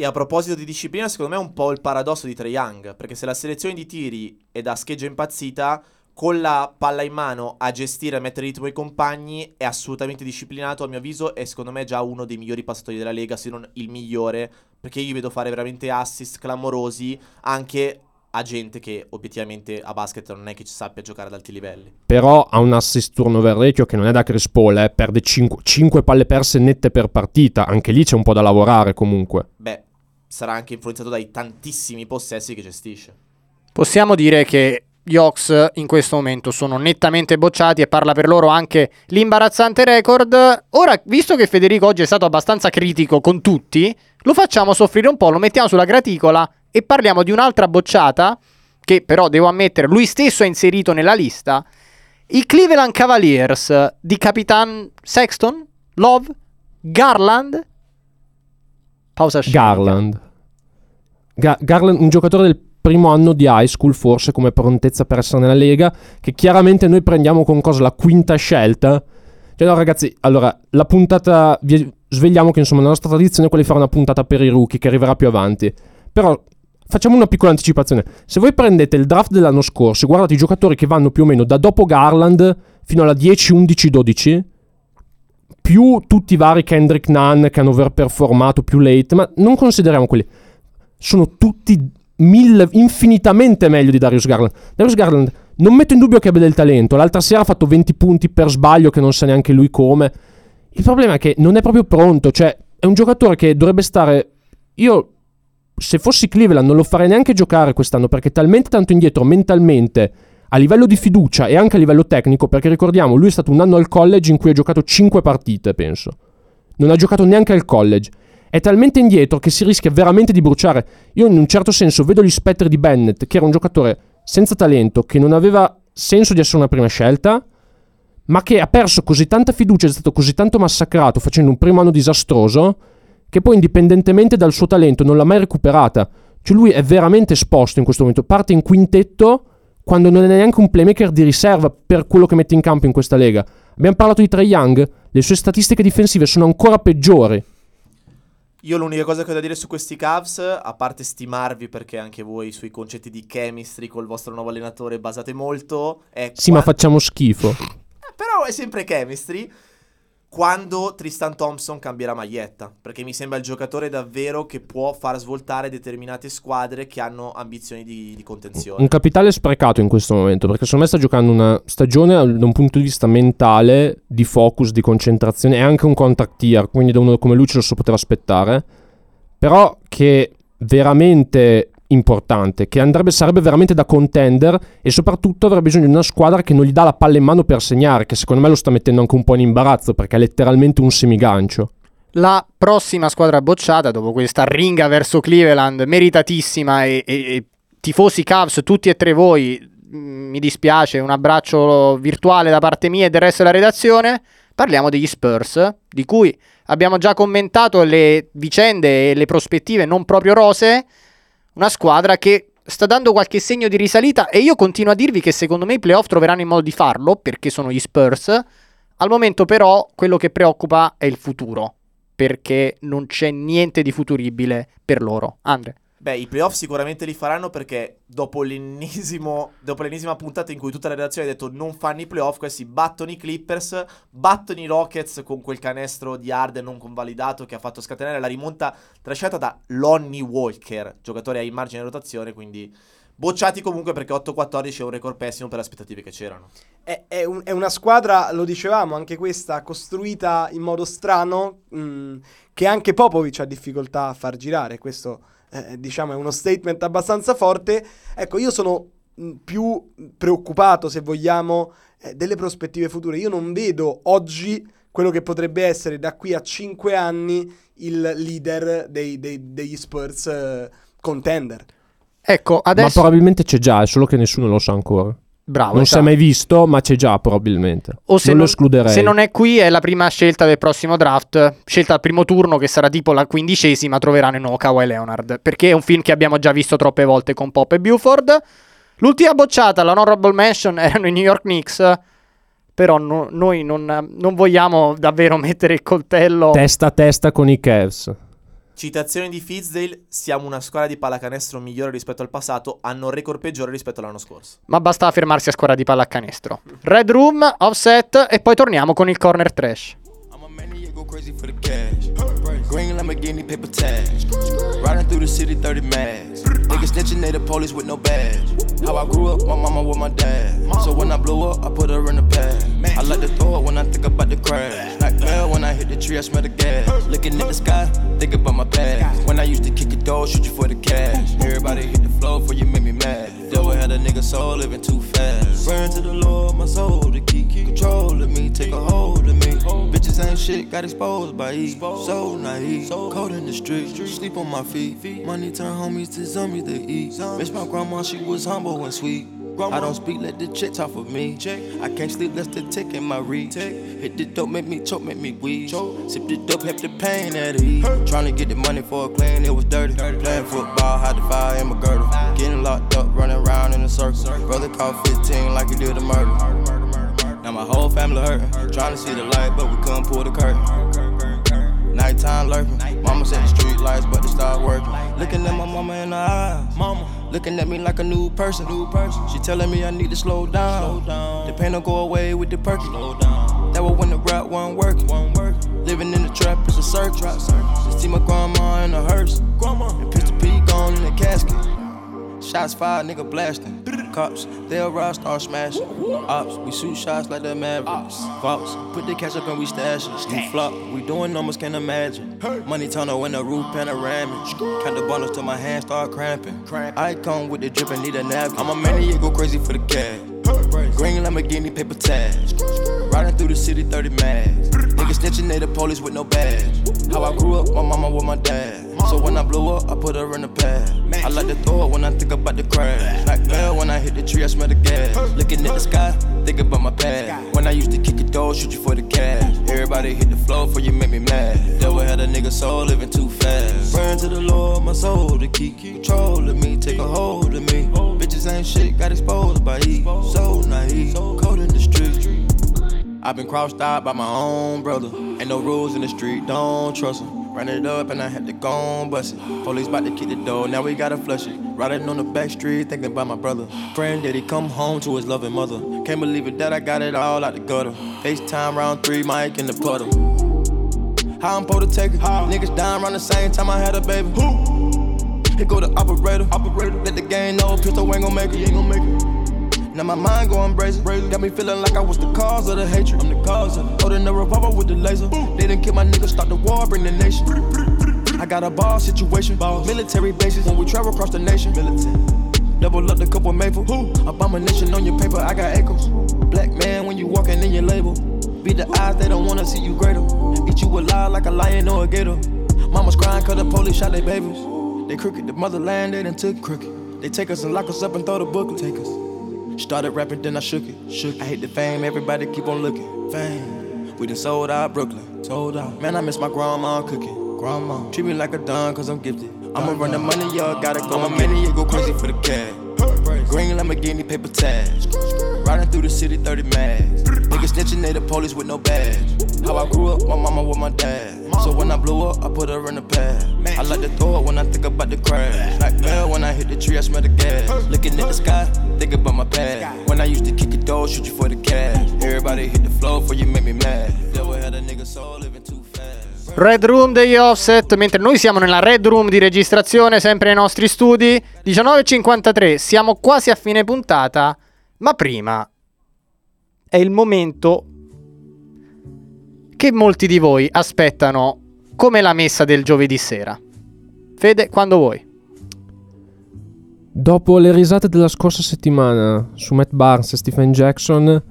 E a proposito di disciplina, secondo me è un po' il paradosso di Trae Young, perché se la selezione di tiri è da scheggia impazzita, con la palla in mano a gestire e a mettere ritmo ai compagni è assolutamente disciplinato a mio avviso e secondo me è già uno dei migliori passatori della Lega, se non il migliore, perché io gli vedo fare veramente assist clamorosi anche a gente che obiettivamente a basket non è che ci sappia giocare ad alti livelli. Però ha un assist turnover ratio che non è da Chris Paul, eh, perde 5, palle perse nette per partita. Anche lì c'è un po' da lavorare comunque. Beh, sarà anche influenzato dai tantissimi possessi che gestisce. Possiamo dire che gli Hawks in questo momento sono nettamente bocciati e parla per loro anche l'imbarazzante record. Ora, visto che Federico oggi è stato abbastanza critico con tutti, lo facciamo soffrire un po', lo mettiamo sulla graticola e parliamo di un'altra bocciata che però devo ammettere lui stesso ha inserito nella lista. I Cleveland Cavaliers di Capitan Sexton, Love, Garland. Pausa. Garland. Ga- Garland, un giocatore del primo anno di high school, forse come prontezza per essere nella Lega, che chiaramente noi prendiamo con cosa la quinta scelta. Cioè, no, ragazzi, allora, la puntata. Vi svegliamo che insomma, la nostra tradizione è quella di fare una puntata per i rookie che arriverà più avanti. Però. Facciamo una piccola anticipazione. Se voi prendete il draft dell'anno scorso e guardate i giocatori che vanno più o meno da dopo Garland fino alla 10, 11, 12, più tutti i vari Kendrick Nunn che hanno overperformato più late, ma non consideriamo quelli. Sono tutti mille, infinitamente meglio di Darius Garland. Darius Garland non metto in dubbio che abbia del talento. L'altra sera ha fatto 20 punti per sbaglio che non sa neanche lui come. Il problema è che non è proprio pronto, cioè è un giocatore che dovrebbe stare io se fossi Cleveland non lo farei neanche giocare quest'anno perché è talmente tanto indietro mentalmente a livello di fiducia e anche a livello tecnico, perché ricordiamo, lui è stato un anno al college in cui ha giocato 5 partite, penso. Non ha giocato neanche al college. È talmente indietro che si rischia veramente di bruciare. Io in un certo senso vedo gli spettri di Bennett, che era un giocatore senza talento, che non aveva senso di essere una prima scelta, ma che ha perso così tanta fiducia, è stato così tanto massacrato facendo un primo anno disastroso, che poi indipendentemente dal suo talento non l'ha mai recuperata. Cioè lui è veramente esposto in questo momento. Parte in quintetto quando non è neanche un playmaker di riserva per quello che mette in campo in questa lega. Abbiamo parlato di Trey Young, le sue statistiche difensive sono ancora peggiori. Io l'unica cosa che ho da dire su questi Cavs, a parte stimarvi perché anche voi sui concetti di chemistry col vostro nuovo allenatore basate molto, è Sì, ma quanto- facciamo schifo. Eh, Però è sempre chemistry. Quando Tristan Thompson cambierà maglietta, perché mi sembra il giocatore davvero che può far svoltare determinate squadre che hanno ambizioni di, di contenzione. Un capitale sprecato in questo momento, perché secondo me sta giocando una stagione da un punto di vista mentale, di focus, di concentrazione, e anche un contract year, quindi da uno come lui ce lo si poteva aspettare. Però che veramente importante, che andrebbe, sarebbe veramente da contender e soprattutto avrebbe bisogno di una squadra che non gli dà la palla in mano per segnare, che secondo me lo sta mettendo anche un po' in imbarazzo, perché è letteralmente un semigancio. La prossima squadra bocciata, dopo questa ringa verso Cleveland, meritatissima e, e- e tifosi Cavs, tutti e tre voi, mm, mi dispiace, un abbraccio virtuale da parte mia e del resto della redazione, parliamo degli Spurs, di cui abbiamo già commentato le vicende e le prospettive non proprio rose, una squadra che sta dando qualche segno di risalita e io continuo a dirvi che secondo me i playoff troveranno il modo di farlo, perché sono gli Spurs, al momento però quello che preoccupa è il futuro, perché non c'è niente di futuribile per loro. Andre. Beh, i playoff sicuramente li faranno perché dopo dopo l'ennesima puntata in cui tutta la redazione ha detto non fanno i playoff, questi battono i Clippers, battono i Rockets con quel canestro di Harden non convalidato che ha fatto scatenare la rimonta trascinata da Lonnie Walker, giocatore ai margine di rotazione, quindi bocciati comunque perché 8-14 è un record pessimo per le aspettative che c'erano. È, è un- è una squadra, lo dicevamo, anche questa costruita in modo strano, mh, che anche Popovic ha difficoltà a far girare. Questo, eh, diciamo, è uno statement abbastanza forte. Ecco, io sono mh, più preoccupato, se vogliamo, eh, delle prospettive future. Io non vedo oggi quello che potrebbe essere da qui a 5 anni il leader dei- dei- degli Spurs eh, contender. Ecco, Ma adesso... probabilmente c'è già, è solo che nessuno lo sa ancora. Bravo. non si è esatto. mai visto, ma c'è già probabilmente. O se non, non, lo escluderei. se non è qui, è la prima scelta del prossimo draft. Scelta al primo turno, che sarà tipo la quindicesima. Troveranno il nuovo Kawhi Leonard. Perché è un film che abbiamo già visto troppe volte con Pop e Buford. L'ultima bocciata, l'honorable mention, erano i New York Knicks. Però no- noi non, non vogliamo davvero mettere il coltello. Testa a testa con i Cavs. Citazione di Fitzdale, siamo una squadra di pallacanestro migliore rispetto al passato, hanno un record peggiore rispetto all'anno scorso. ma basta fermarsi a squadra di pallacanestro. Red Room, offset. E poi torniamo con il corner trash. I'm a maniac, go crazy for the cash. Green Lamborghini paper tag. Riding through the city, 30 mags. Niggas snitching, they the police with no badge. How I grew up, my mama with my dad. So when I blew up, I put her in the pad. I like to throw it when I think about the crash. Nightmare when I hit the tree, I smell the gas. Looking at the sky, think about my past. When I used to kick it door, shoot you for the cash. Everybody hit the floor for you make me a soul living too fast. Burn to the Lord, my soul to keep control of me, take a hold of me. Bitches ain't shit, got exposed by E. So naive, cold in the street, sleep on my feet. Money turn homies to zombies to eat. Miss my grandma, she was humble and sweet. I don't speak, let the chick talk for me. I can't sleep, that's the tick in my reach. Hit the dope, make me choke, make me wheeze. Sip the dope, help the pain at ease. Tryna get the money for a clean, it was dirty. Playing football, had the fire in my girdle. Getting locked up, running around in a circle. Brother caught 15 like he did a murder. Now my whole family hurting. Trying to see the light, but we couldn't pull the curtain. Nighttime lurking. Mama said the street lights, but they stopped working. Looking at my mama in the eyes. Mama. Looking at me like a new person. New person. She telling me I need to slow down. Slow down. The pain don't go away with the perky. Slow down. That was when the rap wasn't working. Wasn't working. Living in the trap is a circus. See my grandma in a hearse. Grandma. And Pistol P gone in the casket. Shots fired, nigga blasting. Cops, they'll rise, start smashing. Ops, we shoot shots like the Mavericks. Fox, put the cash up and we stash it. We flop, we doing numbers, can't imagine. Money tunnel in the roof panoramic. Count the bundles till my hands start cramping. I come with the drip and need a napkin. I'm a maniac, go crazy for the cash. Green Lamborghini, paper tags. Riding through the city, 30 mags. Niggas snitching, they the police with no badge. How I grew up, my mama with my dad. So when I blew up, I put her in the pad. I like to throw it when I think about the crash. When I hit the tree, I smell the gas. Looking at the sky, think about my past. When I used to kick it door, shoot you for the cash. Everybody hit the floor for you make me mad. Devil had a nigga soul living too fast. Burn to the Lord, my soul to keep control of me, take a hold of me. Bitches ain't shit, got exposed by E. So naive, cold in the street. I've been crossed out by my own brother. Ain't no rules in the street, don't trust him. Run it up and I had to go on bust it. Police about to kick the door, now we gotta flush it. Riding on the back street, thinking about my brother. Friend that he come home to his loving mother. Can't believe it that I got it all out the gutter. FaceTime round three, Mike in the puddle. How I'm supposed to take it? Niggas dying around the same time I had a baby. Who? Here go the operator. Operator. Let the game know pistol ain't gon' make it. Ain't gon' make it. Now my mind going brazen. Got me feeling like I was the cause of the hatred. I'm the cause of it. Holding the revolver with the laser. They didn't kill my nigga, start the war, bring the nation. I got a ball situation. Military bases when we travel across the nation. Military. Double up the couple maple. Who? Abomination on your paper, I got echoes. Black man when you walking in your label. Be the eyes, they don't wanna see you greater. Eat you alive like a lion or a gator. Mama's crying cause the police shot their babies. They crooked, the motherland, they done took crooked. They take us and lock us up and throw the booklet. Take us. Started rapping, then I shook it. Shook. I hate the fame, everybody keep on looking. Fame. We done sold out Brooklyn. Sold out. Man, I miss my grandma cooking. Grandma. Treat me like a don, cause I'm gifted. I'ma run the money, y'all gotta go. I'm a maniac, go crazy for the cash. Green Lamborghini, paper tags. Riding through the city, 30 mags. Niggas snitching, they the police with no badge. How I grew up, my mama with my dad. So when I blew up, I put her in the pad. I like to throw it when I think about the crash. Nightmare when I hit the tree, I smell the gas. Looking at the sky, think about my past. When I used to kick it door, shoot you for the cash. Everybody hit the floor for you make me mad. Devil had a nigga soul living too fast. Red Room degli Offset, mentre noi siamo nella Red Room di registrazione, sempre nei nostri studi. 19.53, siamo quasi a fine puntata, ma prima è il momento che molti di voi aspettano come la messa del giovedì sera. Fede, quando vuoi. Dopo le risate della scorsa settimana su Matt Barnes e Stephen Jackson,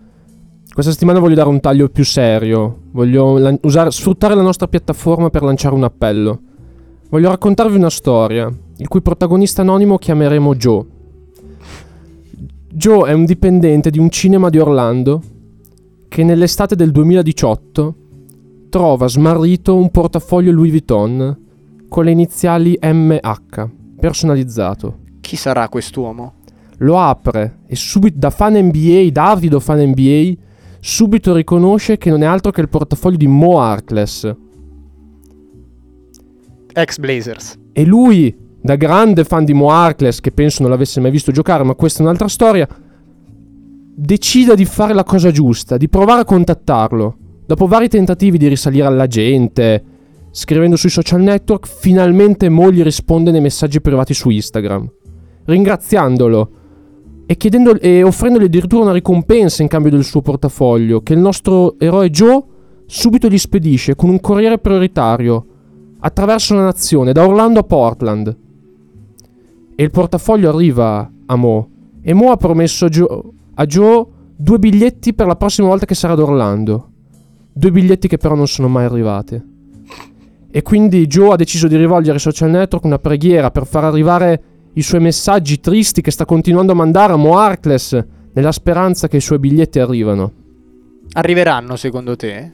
questa settimana voglio dare un taglio più serio. Voglio lan- usare- sfruttare la nostra piattaforma per lanciare un appello. Voglio raccontarvi una storia, il cui protagonista anonimo chiameremo Joe. Joe è un dipendente di un cinema di Orlando che nell'estate del 2018 trova smarrito un portafoglio Louis Vuitton con le iniziali MH, personalizzato. Chi sarà quest'uomo? Lo apre e subito da fan NBA, da avido fan NBA, subito riconosce che non è altro che il portafoglio di Mo Harkless. Ex Blazers. E lui, da grande fan di Mo Harkless, che penso non l'avesse mai visto giocare, ma questa è un'altra storia, decide di fare la cosa giusta, di provare a contattarlo. Dopo vari tentativi di risalire alla gente, scrivendo sui social network, finalmente Mo gli risponde nei messaggi privati su Instagram. ringraziandolo e, e offrendogli addirittura una ricompensa in cambio del suo portafoglio, che il nostro eroe Joe subito gli spedisce con un corriere prioritario attraverso la nazione, da Orlando a Portland. E il portafoglio arriva a Mo. E Mo ha promesso a Joe, a Joe due biglietti per la prossima volta che sarà ad Orlando. Due biglietti che però non sono mai arrivati. E quindi Joe ha deciso di rivolgere ai social network una preghiera per far arrivare i suoi messaggi tristi che sta continuando a mandare a Mo Harkless nella speranza che i suoi biglietti arrivano. Arriveranno secondo te?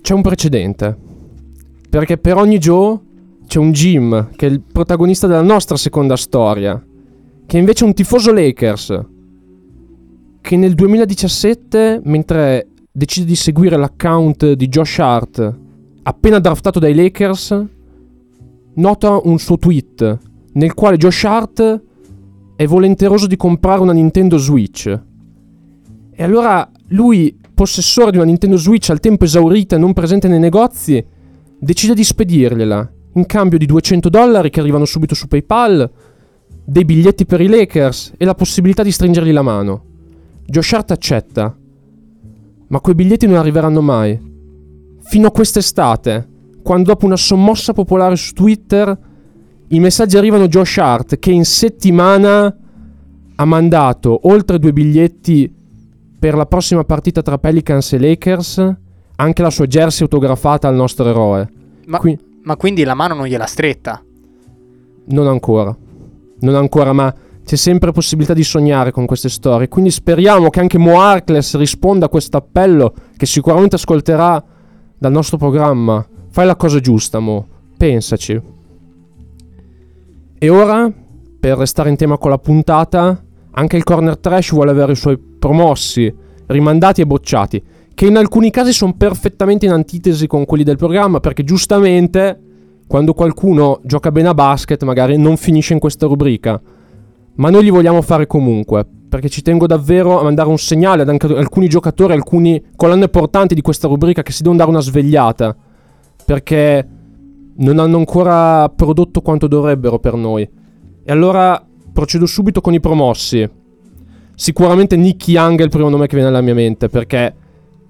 C'è un precedente. Perché per ogni Joe c'è un Jim, che è il protagonista della nostra seconda storia, che è invece è un tifoso Lakers, che nel 2017, mentre decide di seguire l'account di Josh Hart, appena draftato dai Lakers, nota un suo tweet nel quale Josh Hart è volenteroso di comprare una Nintendo Switch. E allora lui, possessore di una Nintendo Switch al tempo esaurita e non presente nei negozi, decide di spedirgliela in cambio di 200 dollari che arrivano subito su PayPal, dei biglietti per i Lakers e la possibilità di stringergli la mano. Josh Hart accetta, ma quei biglietti non arriveranno mai. Fino a quest'estate, quando dopo una sommossa popolare su Twitter i messaggi arrivano a Josh Hart che in settimana ha mandato oltre due biglietti per la prossima partita tra Pelicans e Lakers, anche la sua jersey autografata al nostro eroe. Ma, Qui- ma quindi la mano non gliela stretta? Non ancora. Non ancora, ma c'è sempre possibilità di sognare con queste storie. Quindi speriamo che anche Mo Harkless risponda a questo appello che sicuramente ascolterà dal nostro programma. Fai la cosa giusta, Mo. Pensaci. E ora, per restare in tema con la puntata, anche il corner trash vuole avere i suoi promossi, rimandati e bocciati, che in alcuni casi sono perfettamente in antitesi con quelli del programma, perché giustamente quando qualcuno gioca bene a basket magari non finisce in questa rubrica. Ma noi li vogliamo fare comunque, perché ci tengo davvero a mandare un segnale ad alcuni giocatori, alcune colonne portanti di questa rubrica che si devono dare una svegliata, perché non hanno ancora prodotto quanto dovrebbero per noi. E allora procedo subito con i promossi. Sicuramente Nicky Young è il primo nome che viene alla mia mente, perché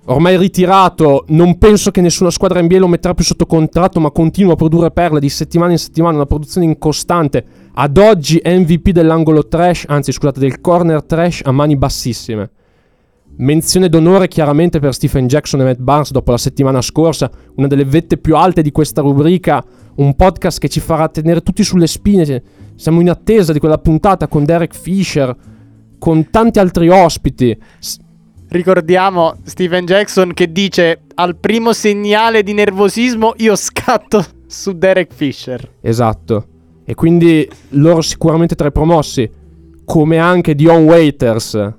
ormai ritirato, non penso che nessuna squadra NBA lo metterà più sotto contratto, ma continua a produrre perle di settimana in settimana, una produzione incostante. Ad oggi MVP dell'angolo trash, anzi scusate, del corner trash a mani bassissime. Menzione d'onore chiaramente per Stephen Jackson e Matt Barnes dopo la settimana scorsa, una delle vette più alte di questa rubrica, un podcast che ci farà tenere tutti sulle spine. Siamo in attesa di quella puntata con Derek Fisher, con tanti altri ospiti. Ricordiamo Steven Jackson che dice al primo segnale di nervosismo io scatto su Derek Fisher. Esatto. E quindi loro sicuramente tra i promossi, come anche Dion Waiters,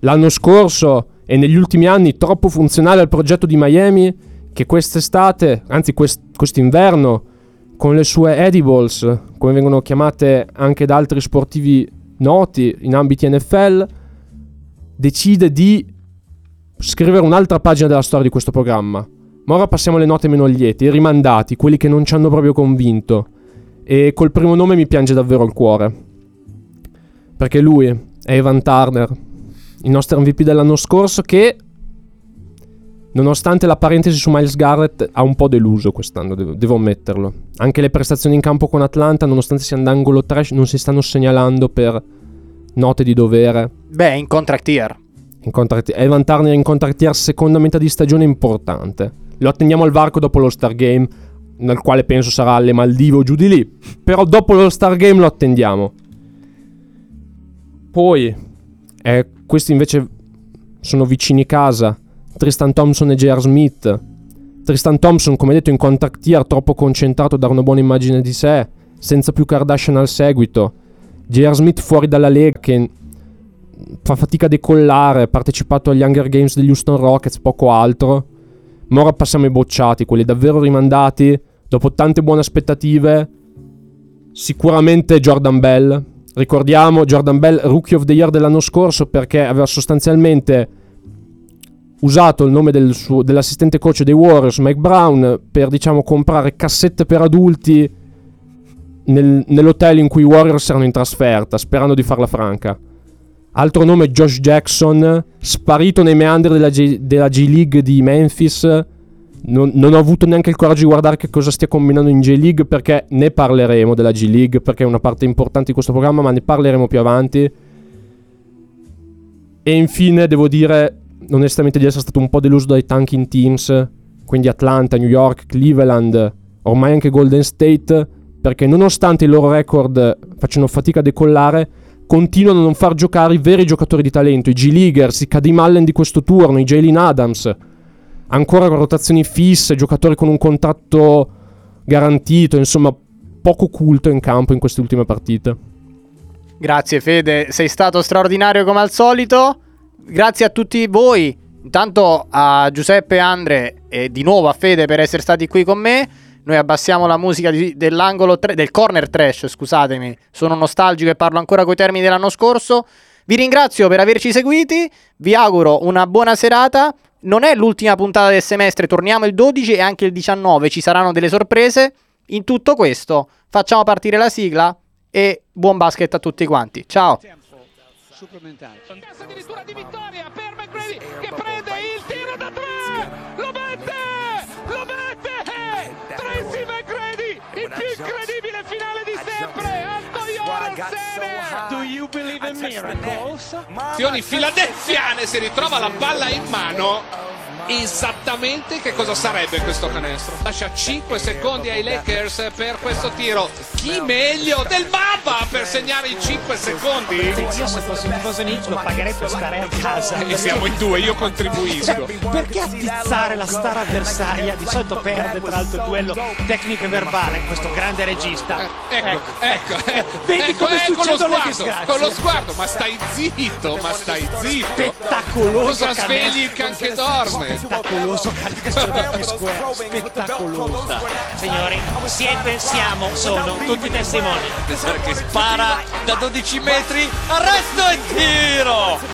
l'anno scorso e negli ultimi anni troppo funzionale al progetto di Miami, che quest'estate, anzi quest- quest'inverno, con le sue edibles, come vengono chiamate anche da altri sportivi noti in ambiti NFL, decide di scrivere un'altra pagina della storia di questo programma. Ma ora passiamo alle note meno lieti, i rimandati, quelli che non ci hanno proprio convinto. E col primo nome mi piange davvero il cuore. Perché lui è Evan Turner, il nostro MVP dell'anno scorso, che nonostante la parentesi su Miles Garrett ha un po' deluso quest'anno, devo, ammetterlo. Anche le prestazioni in campo con Atlanta, nonostante sia d'angolo trash, non si stanno segnalando per note di dovere. Beh, in contract year. In contract- Evan Turner in contract year seconda metà di stagione importante. Lo attendiamo al varco dopo lo Star Game, nel quale penso sarà alle Maldive o giù di lì. Però dopo lo Star Game lo attendiamo. Poi, eh, questi invece sono vicini casa. Tristan Thompson e J.R. Smith. Tristan Thompson, come detto, in contract year troppo concentrato a dare una buona immagine di sé, senza più Kardashian al seguito. J.R. Smith fuori dalla lega che fa fatica a decollare, ha partecipato agli Hunger Games degli Houston Rockets, poco altro. Ma ora passiamo ai bocciati, quelli davvero rimandati, dopo tante buone aspettative. Sicuramente Jordan Bell. Ricordiamo Jordan Bell, rookie of the year dell'anno scorso, perché aveva sostanzialmente usato il nome del suo- dell'assistente coach dei Warriors, Mike Brown, per diciamo comprare cassette per adulti nel- nell'hotel in cui i Warriors erano in trasferta, sperando di farla franca. Altro nome Josh Jackson, sparito nei meandri della, G- della G League di Memphis. Non, non ho avuto neanche il coraggio di guardare che cosa stia combinando in J League perché ne parleremo della G League perché è una parte importante di questo programma, ma ne parleremo più avanti. E infine devo dire onestamente di essere stato un po' deluso dai tanking teams, quindi Atlanta, New York, Cleveland, ormai anche Golden State, perché nonostante i loro record facciano fatica a decollare, continuano a non far giocare i veri giocatori di talento, i G-Leaguers, i Kadim Allen di questo turno, i Jalen Adams. Ancora rotazioni fisse, giocatori con un contratto garantito, insomma, poco culto in campo in queste ultime partite. Grazie Fede, sei stato straordinario come al solito. Grazie a tutti voi. Intanto a Giuseppe, Andre e di nuovo a Fede per essere stati qui con me. Noi abbassiamo la musica di- dell'angolo tre- del corner trash, scusatemi. Sono nostalgico e parlo ancora coi termini dell'anno scorso. Vi ringrazio per averci seguiti. Vi auguro una buona serata. Non è l'ultima puntata del semestre, torniamo il 12 e anche il 19 ci saranno delle sorprese. In tutto questo, facciamo partire la sigla e buon basket a tutti quanti. Ciao. supplementare. lo mette, lo mette, Tracy McGrady, il più incredibile finale di sempre, Antoine Sene. Do you believe in miracles? Azioni filadelfiane si ritrova la palla in mano. Esattamente che cosa sarebbe questo canestro? Lascia 5 secondi ai Lakers per questo tiro. Chi meglio del Baba per segnare i 5 secondi? Io se fossi un tifoso Knicks lo pagherei per stare a casa. E siamo in due, io contribuisco. Perché attizzare la star avversaria? Di solito perde tra l'altro il duello tecnico e verbale, questo grande regista. Ecco, ecco, ecco. Vedi ecco, come ecco succedono le disgrazie. con lo sguardo, ma stai zitto, ma stai zitto. Spettacoloso Cosa svegli il can che dorme? Spettacoloso spettacolosa. Signori, siete, siamo, sono tutti testimoni. Perché spara da 12 metri, arresto e tiro!